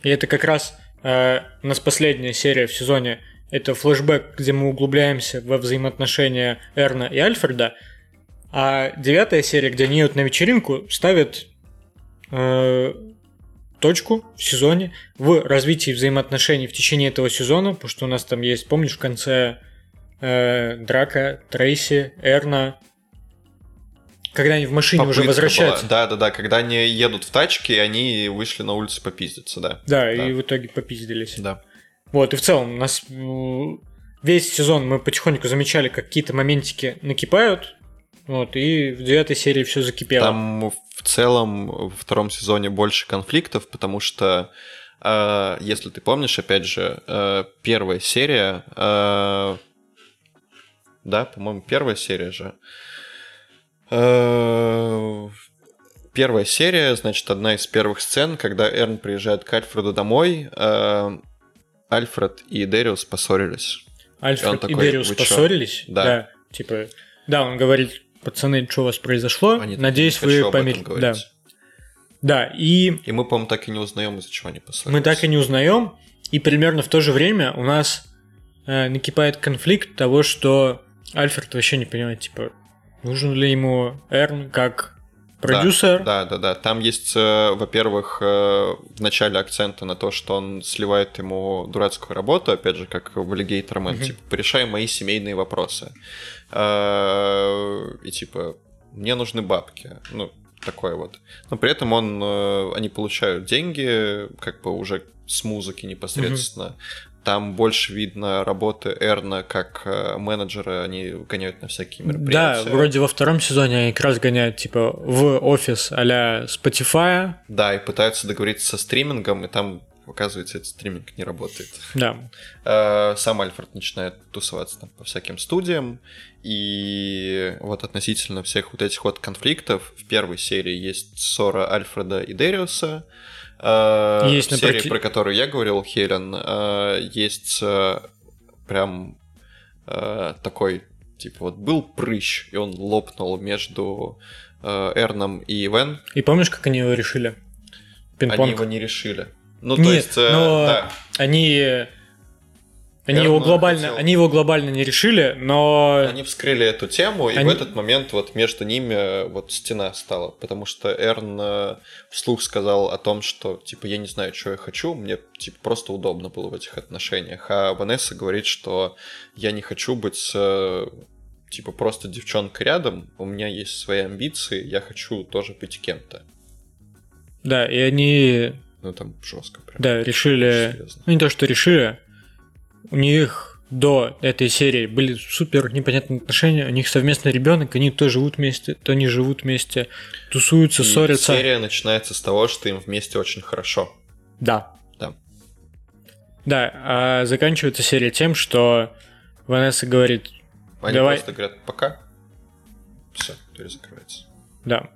B: И это как раз э, у нас последняя серия в сезоне. Это флешбэк, где мы углубляемся во взаимоотношения Эрна и Альфреда. А девятая серия, где они едут на вечеринку, ставит э, точку в сезоне в развитии взаимоотношений в течение этого сезона, потому что у нас там есть, помнишь, в конце э, драка Трейси, Эрна, когда они в машине уже
A: Попытка
B: возвращаются.
A: была. Да, да, да, когда они едут в тачке, и они вышли на улицу попиздиться, да.
B: Да,
A: Да.
B: и в итоге попиздились.
A: Да.
B: Вот, и в целом у нас м, весь сезон мы потихоньку замечали, как какие-то моментики накипают. Вот, и в девятой серии все закипело.
A: Там в целом во втором сезоне больше конфликтов, потому что, э, если ты помнишь, опять же, э, первая серия, э, да, по-моему, первая серия же. Э, Первая серия, значит, одна из первых сцен, когда Эрн приезжает к Альфреду домой, э, Альфред и Дэриус поссорились.
B: Альфред и
A: такой,
B: Дериус
A: «Вы чё?»
B: поссорились.
A: Да.
B: Типа, да, он говорит, пацаны, что у вас произошло?
A: Они
B: Надеюсь,
A: «Не хочу
B: вы помирились. Да.
A: говорить».
B: да, и
A: И мы, по-моему, так и не узнаем, из-за чего они поссорились.
B: мы так и не узнаем. И примерно в то же время у нас э, накипает конфликт того, что Альфред вообще не понимает, типа, нужен ли ему Эрн как продюсер.
A: Да, да, да. Там есть, э, во-первых, э, в начале акцента на то, что он сливает ему дурацкую работу, опять же, как в Alligator Man, типа, порешай мои семейные вопросы. Э, И типа, мне нужны бабки. Ну, такое вот. Но при этом он, они получают деньги, как бы уже с музыки непосредственно. Там больше видно работы Эрна как э, менеджера, они гоняют на всякие
B: Да,
A: мероприятия.
B: вроде во втором сезоне они как раз гоняют, типа, в офис а-ля Spotify.
A: Да, и пытаются договориться со стримингом, и там, оказывается, этот стриминг не работает.
B: Да.
A: Э, Сам Альфред начинает тусоваться там по всяким студиям, и вот относительно всех вот этих вот конфликтов в первой серии есть ссора Альфреда и Дериуса. Э,
B: Есть
A: серии,
B: напроти-
A: про которую я говорил, Хелен, э, есть э, прям такой, типа вот был прыщ, и он лопнул между Эрном и Ивен.
B: И помнишь, как они его решили?
A: Они
B: Пинг-понг.
A: его не решили. Ну, то
B: Нет,
A: есть, э,
B: но
A: да.
B: они... Они его глобально,
A: хотел-
B: они его глобально не решили, но
A: Они вскрыли эту тему, и
B: Они-
A: в этот момент вот между ними э, вот стена стала, потому что Эрн э, вслух сказал о том, что, типа, я не знаю, что я хочу, мне, типа, просто удобно было в этих отношениях, а Ванесса говорит, что я не хочу быть, э, типа, просто девчонкой рядом, у меня есть свои амбиции, я хочу тоже быть кем-то.
B: да, и они,
A: Ну, там жестко прям.
B: да, решили,
A: Серьезно.
B: ну не то, что решили, у них до этой серии были супер непонятные отношения, у них совместный ребенок, они то живут вместе, то не живут вместе, тусуются,
A: И
B: ссорятся.
A: серия начинается с того, что им вместе очень хорошо.
B: Да.
A: Да.
B: Да, а заканчивается серия тем, что Ванесса говорит,
A: Они
B: Давай.
A: просто говорят «пока», все, дверь закрывается.
B: Да.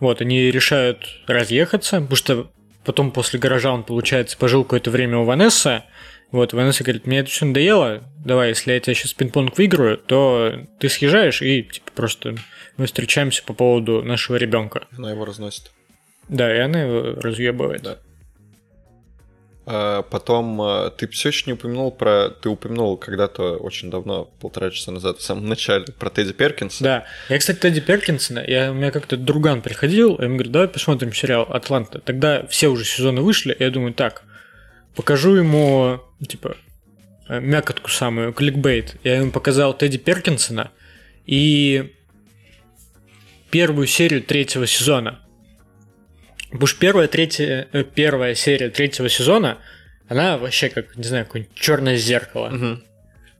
B: Вот, они решают разъехаться, потому что потом после гаража он, получается, пожил какое-то время у Ванессы. Вот, Ванесса говорит, мне это все надоело, давай, если я тебя сейчас пинг-понг выиграю, то ты съезжаешь и, типа, просто мы встречаемся по поводу нашего ребенка.
A: Она его разносит.
B: Да, и она его разъебывает.
A: Да. А, Потом а, ты все еще не упомянул про... Ты упомянул когда-то очень давно, полтора часа назад, в самом начале, про Тедди Перкинса.
B: Да. Я, кстати, Тедди Перкинсона, я, у меня как-то друган приходил, и он говорит, давай посмотрим сериал «Атланта». Тогда все уже сезоны вышли, и я думаю, так, покажу ему, типа, э, мякотку самую, кликбейт. Я ему показал Тедди Перкинсона, и первую серию третьего сезона. Потому что первая, третья, э, первая серия третьего сезона, она вообще как, не знаю, какое-нибудь черное зеркало.
A: Мгм.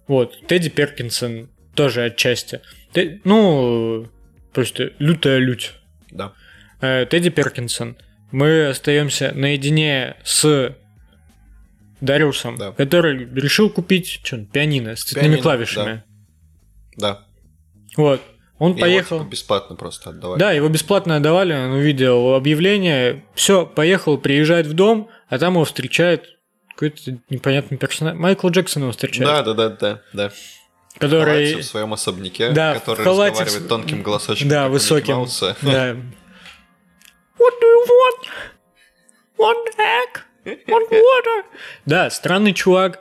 B: Вот, Тедди Перкинсон тоже отчасти. Те- ну, просто лютая лють.
A: Да.
B: Э, Тедди Перкинсон. Мы остаемся наедине с Дариусом,
A: Да.
B: который решил купить что, пианино с цветными
A: Пианино,
B: клавишами.
A: Да.
B: Вот. Он
A: Его,
B: поехал.
A: типа, бесплатно просто отдавали.
B: Да, его бесплатно отдавали, он увидел объявление, все, поехал, приезжает в дом, а там его встречает какой-то непонятный персонаж. Майкл Джексон его встречает,
A: Да, да, да, да, да.
B: который...
A: Халате в своем особняке,
B: Да, в
A: который
B: халате
A: разговаривает тонким голосочком.
B: Да, высоким. Да. What do you want? One egg? One water? Да, странный чувак.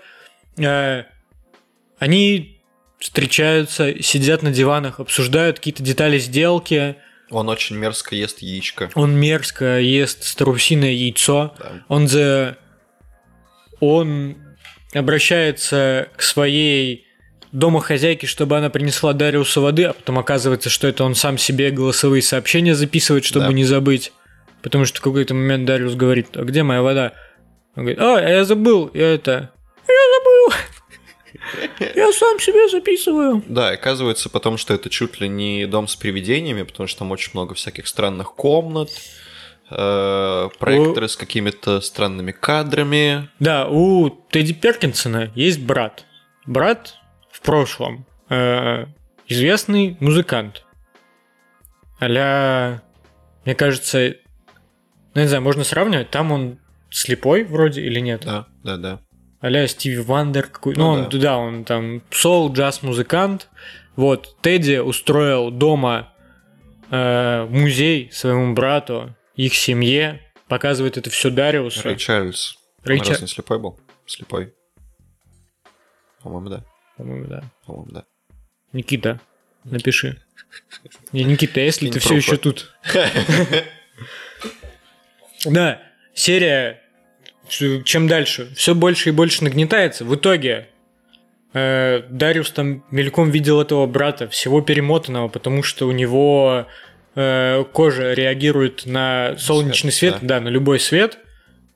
B: Э, Они встречаются, сидят на диванах, обсуждают какие-то детали сделки.
A: Он очень мерзко ест яичко.
B: Он мерзко ест страусиное яйцо.
A: Да.
B: Он за... Он обращается к своей домохозяйке, чтобы она принесла Дариусу воды, а потом оказывается, что это он сам себе голосовые сообщения записывает, чтобы
A: Да.
B: не забыть. Потому что в какой-то момент Дариус говорит, а где моя вода? Он говорит, а, я забыл, я это... Я забыл! Я сам себе записываю.
A: Да, оказывается потом, что это чуть ли не дом с привидениями, потому что там очень много всяких странных комнат, э, проекторы с какими-то странными кадрами.
B: Да, у Тедди Перкинсона есть брат. Брат в прошлом э, известный музыкант. Аля, мне кажется, ну, не знаю, можно сравнивать, там он слепой вроде или нет?
A: Да, да, да.
B: Аля Стиви Вандер какой. Ну,
A: Ну
B: он,
A: да.
B: да, он там сол, джаз-музыкант. Вот, Тедди устроил дома э, музей своему брату, их семье, показывает это все Дариусу.
A: Рэй Чарльз.
B: Рэй
A: Он
B: Ча-
A: раз не слепой был? Слепой. По-моему, да.
B: По-моему, да.
A: По-моему, да.
B: Никита, напиши. Не, Никита, если ты все еще тут. Да, серия, чем дальше, все больше и больше нагнетается. В итоге э, Дариус там мельком видел этого брата, всего перемотанного, потому что у него э, кожа реагирует на солнечный свет,
A: Свет,
B: да. на любой свет.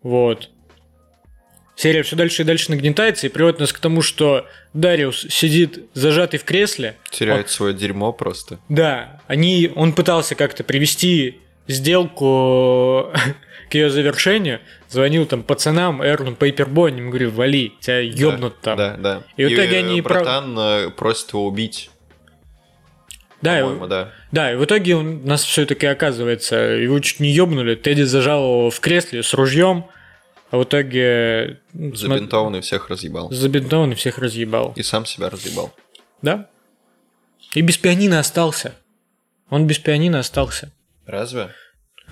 B: Вот. Серия все дальше и дальше нагнетается и приводит нас к тому, что Дариус сидит зажатый в кресле,
A: Теряет свое дерьмо просто.
B: да, они, он пытался как-то привести сделку к ее завершению, звонил там пацанам, Эрну Пейпербой, они ему говорили, вали, тебя ёбнут там.
A: Да, да.
B: И в итоге
A: э,
B: они прав-
A: братан э, просит его убить,
B: Да, и-
A: да.
B: да, и в итоге у нас все-таки оказывается, его чуть не ёбнули, Тедди зажал его в кресле с ружьем, а в итоге
A: Забинтованный всех разъебал.
B: забинтован и всех разъебал.
A: И сам себя разъебал.
B: Да? И без пианино остался. Он без пианино остался.
A: Разве?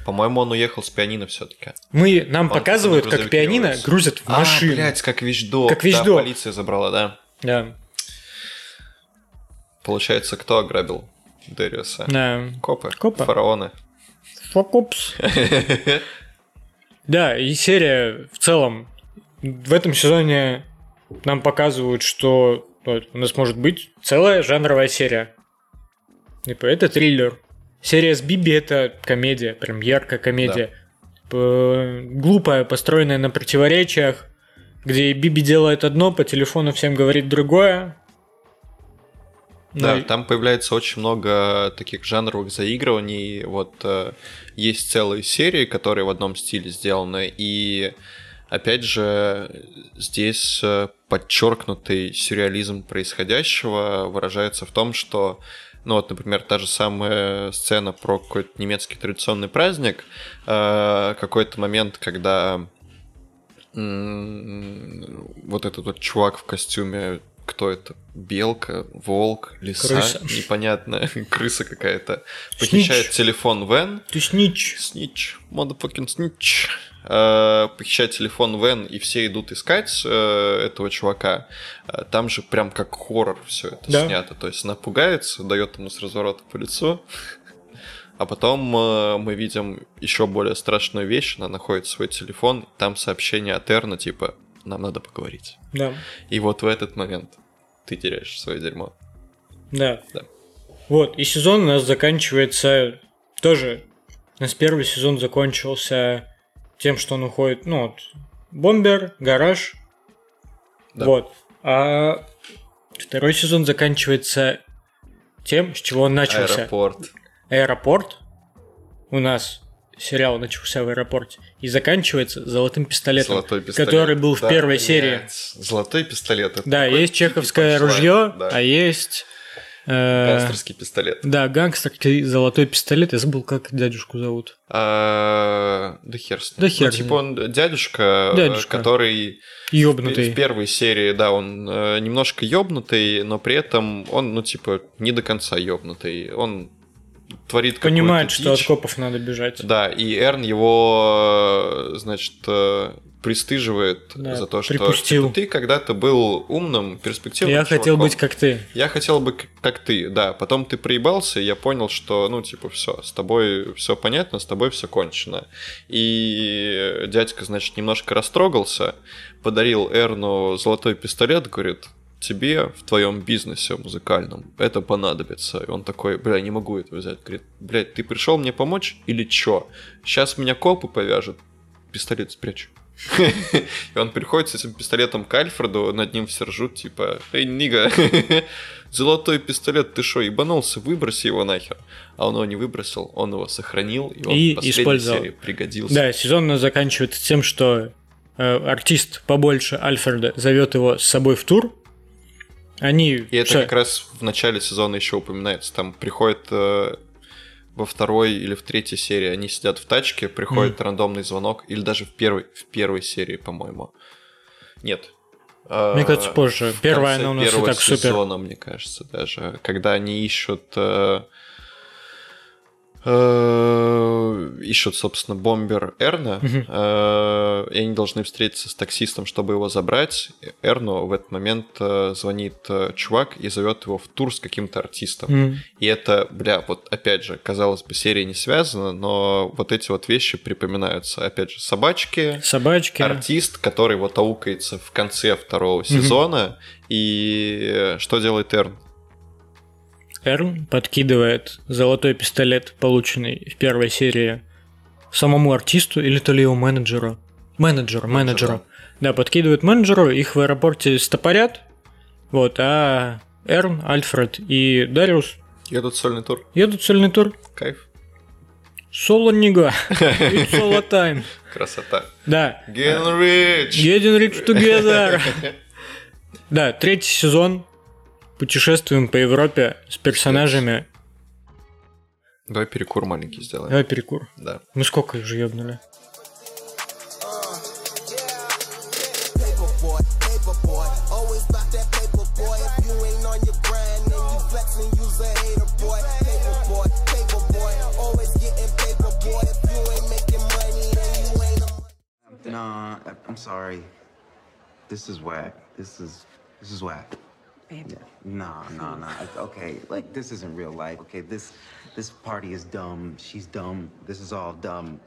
A: По-моему, он уехал с пианино все-таки.
B: Мы, нам
A: Он
B: показывают, как пианино
A: возит.
B: грузят в машину.
A: А, блядь, как вещдок.
B: Как
A: Да,
B: вещдок.
A: полиция забрала, да.
B: Да,
A: Получается, кто ограбил Дэриуса?
B: да.
A: Копы.
B: Копы.
A: Фараоны.
B: Фокупс. Да, и серия в целом в этом сезоне нам показывают, что вот, у нас может быть целая жанровая серия. Типа, это триллер. Серия с Биби это комедия, прям яркая комедия. П- Глупая, построенная на противоречиях, где Биби делает одно, по телефону всем говорит другое.
A: Да,
B: Ну и-
A: там появляется очень много таких жанровых заигрываний. Вот э, есть целые серии, которые в одном стиле сделаны, и опять же здесь э, подчеркнутый сюрреализм происходящего выражается в том, что ну вот, например, та же самая сцена про какой-то немецкий традиционный праздник, э, какой-то момент, когда вот этот вот чувак в костюме, кто это? Белка, волк, лиса,
B: Крыса.
A: непонятно, крыса какая-то. Похищает телефон Вен,
B: Ты снич.
A: Снич, motherfucking снич. Э, Похищает телефон Вен, и все идут искать э, этого чувака. Э, Там же прям как хоррор все это
B: Да.
A: снято. То есть она пугается, дает ему с разворота по лицу. А потом э, мы видим еще более страшную вещь. Она находит свой телефон, там сообщение от Эрна, типа, нам надо поговорить.
B: Да.
A: И вот в этот момент ты теряешь свое дерьмо.
B: Да.
A: Да.
B: Вот, и сезон у нас заканчивается тоже у нас первый сезон закончился тем, что он уходит, ну, вот, бомбер, гараж,
A: Да.
B: вот. А второй сезон заканчивается тем, с чего он начался.
A: Аэропорт.
B: Аэропорт. У нас сериал начался в аэропорте и заканчивается золотым пистолетом,
A: Золотой пистолет.
B: который был в
A: Да,
B: первой
A: блядь.
B: серии.
A: Золотой пистолет. это
B: Да, есть чеховское ружье,
A: да.
B: а есть. Э,
A: Гангстерский пистолет.
B: да, гангстерский золотой пистолет. Я забыл, как дядюшку зовут.
A: А, Да хер с ним.
B: Да хер
A: Ну, типа он дядюшка, э,
B: Дядюшка.
A: который
B: Ёбнутый.
A: в первой серии, да, он э, немножко ёбнутый, но при этом он, ну, типа, не до конца ёбнутый. Он творит
B: Понимает, что от копов надо бежать.
A: Да, и Эрн его, э, значит, э, пристыживает
B: Да,
A: за то, что
B: припустил.
A: типа, ты когда-то был умным, перспективным
B: Я хотел
A: чуваком.
B: быть как ты.
A: Я хотел бы как ты, да. Потом ты проебался, и я понял, что, ну, типа, все, с тобой все понятно, с тобой все кончено. И дядька, значит, немножко растрогался, подарил Эрну золотой пистолет, говорит, тебе в твоем бизнесе музыкальном это понадобится. И он такой, бля, не могу это взять. Говорит, блядь, ты пришел мне помочь или чё? Сейчас меня копы повяжут, пистолет спрячу. И он приходит с этим пистолетом к Альфреду, над ним все ржут, типа, эй, нига, золотой пистолет, ты шо, ебанулся, выброси его нахер. А он его не выбросил, он его сохранил, и он
B: И
A: в последней
B: использовал.
A: серии пригодился.
B: Да, сезон заканчивается тем, что э, артист побольше Альфреда зовет его с собой в тур. Они
A: И это
B: всё,
A: как раз в начале сезона еще упоминается. Там приходит э, во второй или в третьей серии, они сидят в тачке, приходит рандомный звонок, или даже в первой, в первой серии, по-моему. Нет. Э,
B: Мне кажется, позже. Первая она у нас и так супер.
A: сезона, мне кажется, даже. Когда они ищут... э, э, ищут, собственно, бомбер Эрна, э, и они должны встретиться с таксистом, чтобы его забрать. Эрну в этот момент э, звонит э, чувак и зовет его в тур с каким-то артистом. И это, бля, вот опять же, казалось бы, серия не связана, но вот эти вот вещи припоминаются. Опять же, собачки,
B: собачки.
A: артист, который вот аукается в конце второго сезона. И э, что делает Эрн?
B: Эрн подкидывает золотой пистолет, полученный в первой серии, самому артисту или то ли его менеджеру. Менеджеру, менеджеру. Да, подкидывает менеджеру, их в аэропорте стопорят. Вот, а Эрн, Альфред и Дариус
A: Едут в сольный тур.
B: едут в сольный тур.
A: Кайф.
B: Соло нига. Solo time.
A: Красота.
B: Да.
A: Get rich!
B: Getting rich together. Да, третий сезон. Путешествуем по Европе с персонажами.
A: Давай перекур маленький сделаем.
B: Давай перекур.
A: Да.
B: Мы сколько уже ёбнули?
G: Nah, I- I'm sorry. This is whack. This is this is whack.
H: Babe.
G: Nah, nah, nah. Okay, like this isn't real life. Okay, this this party is dumb. She's dumb. This is all dumb.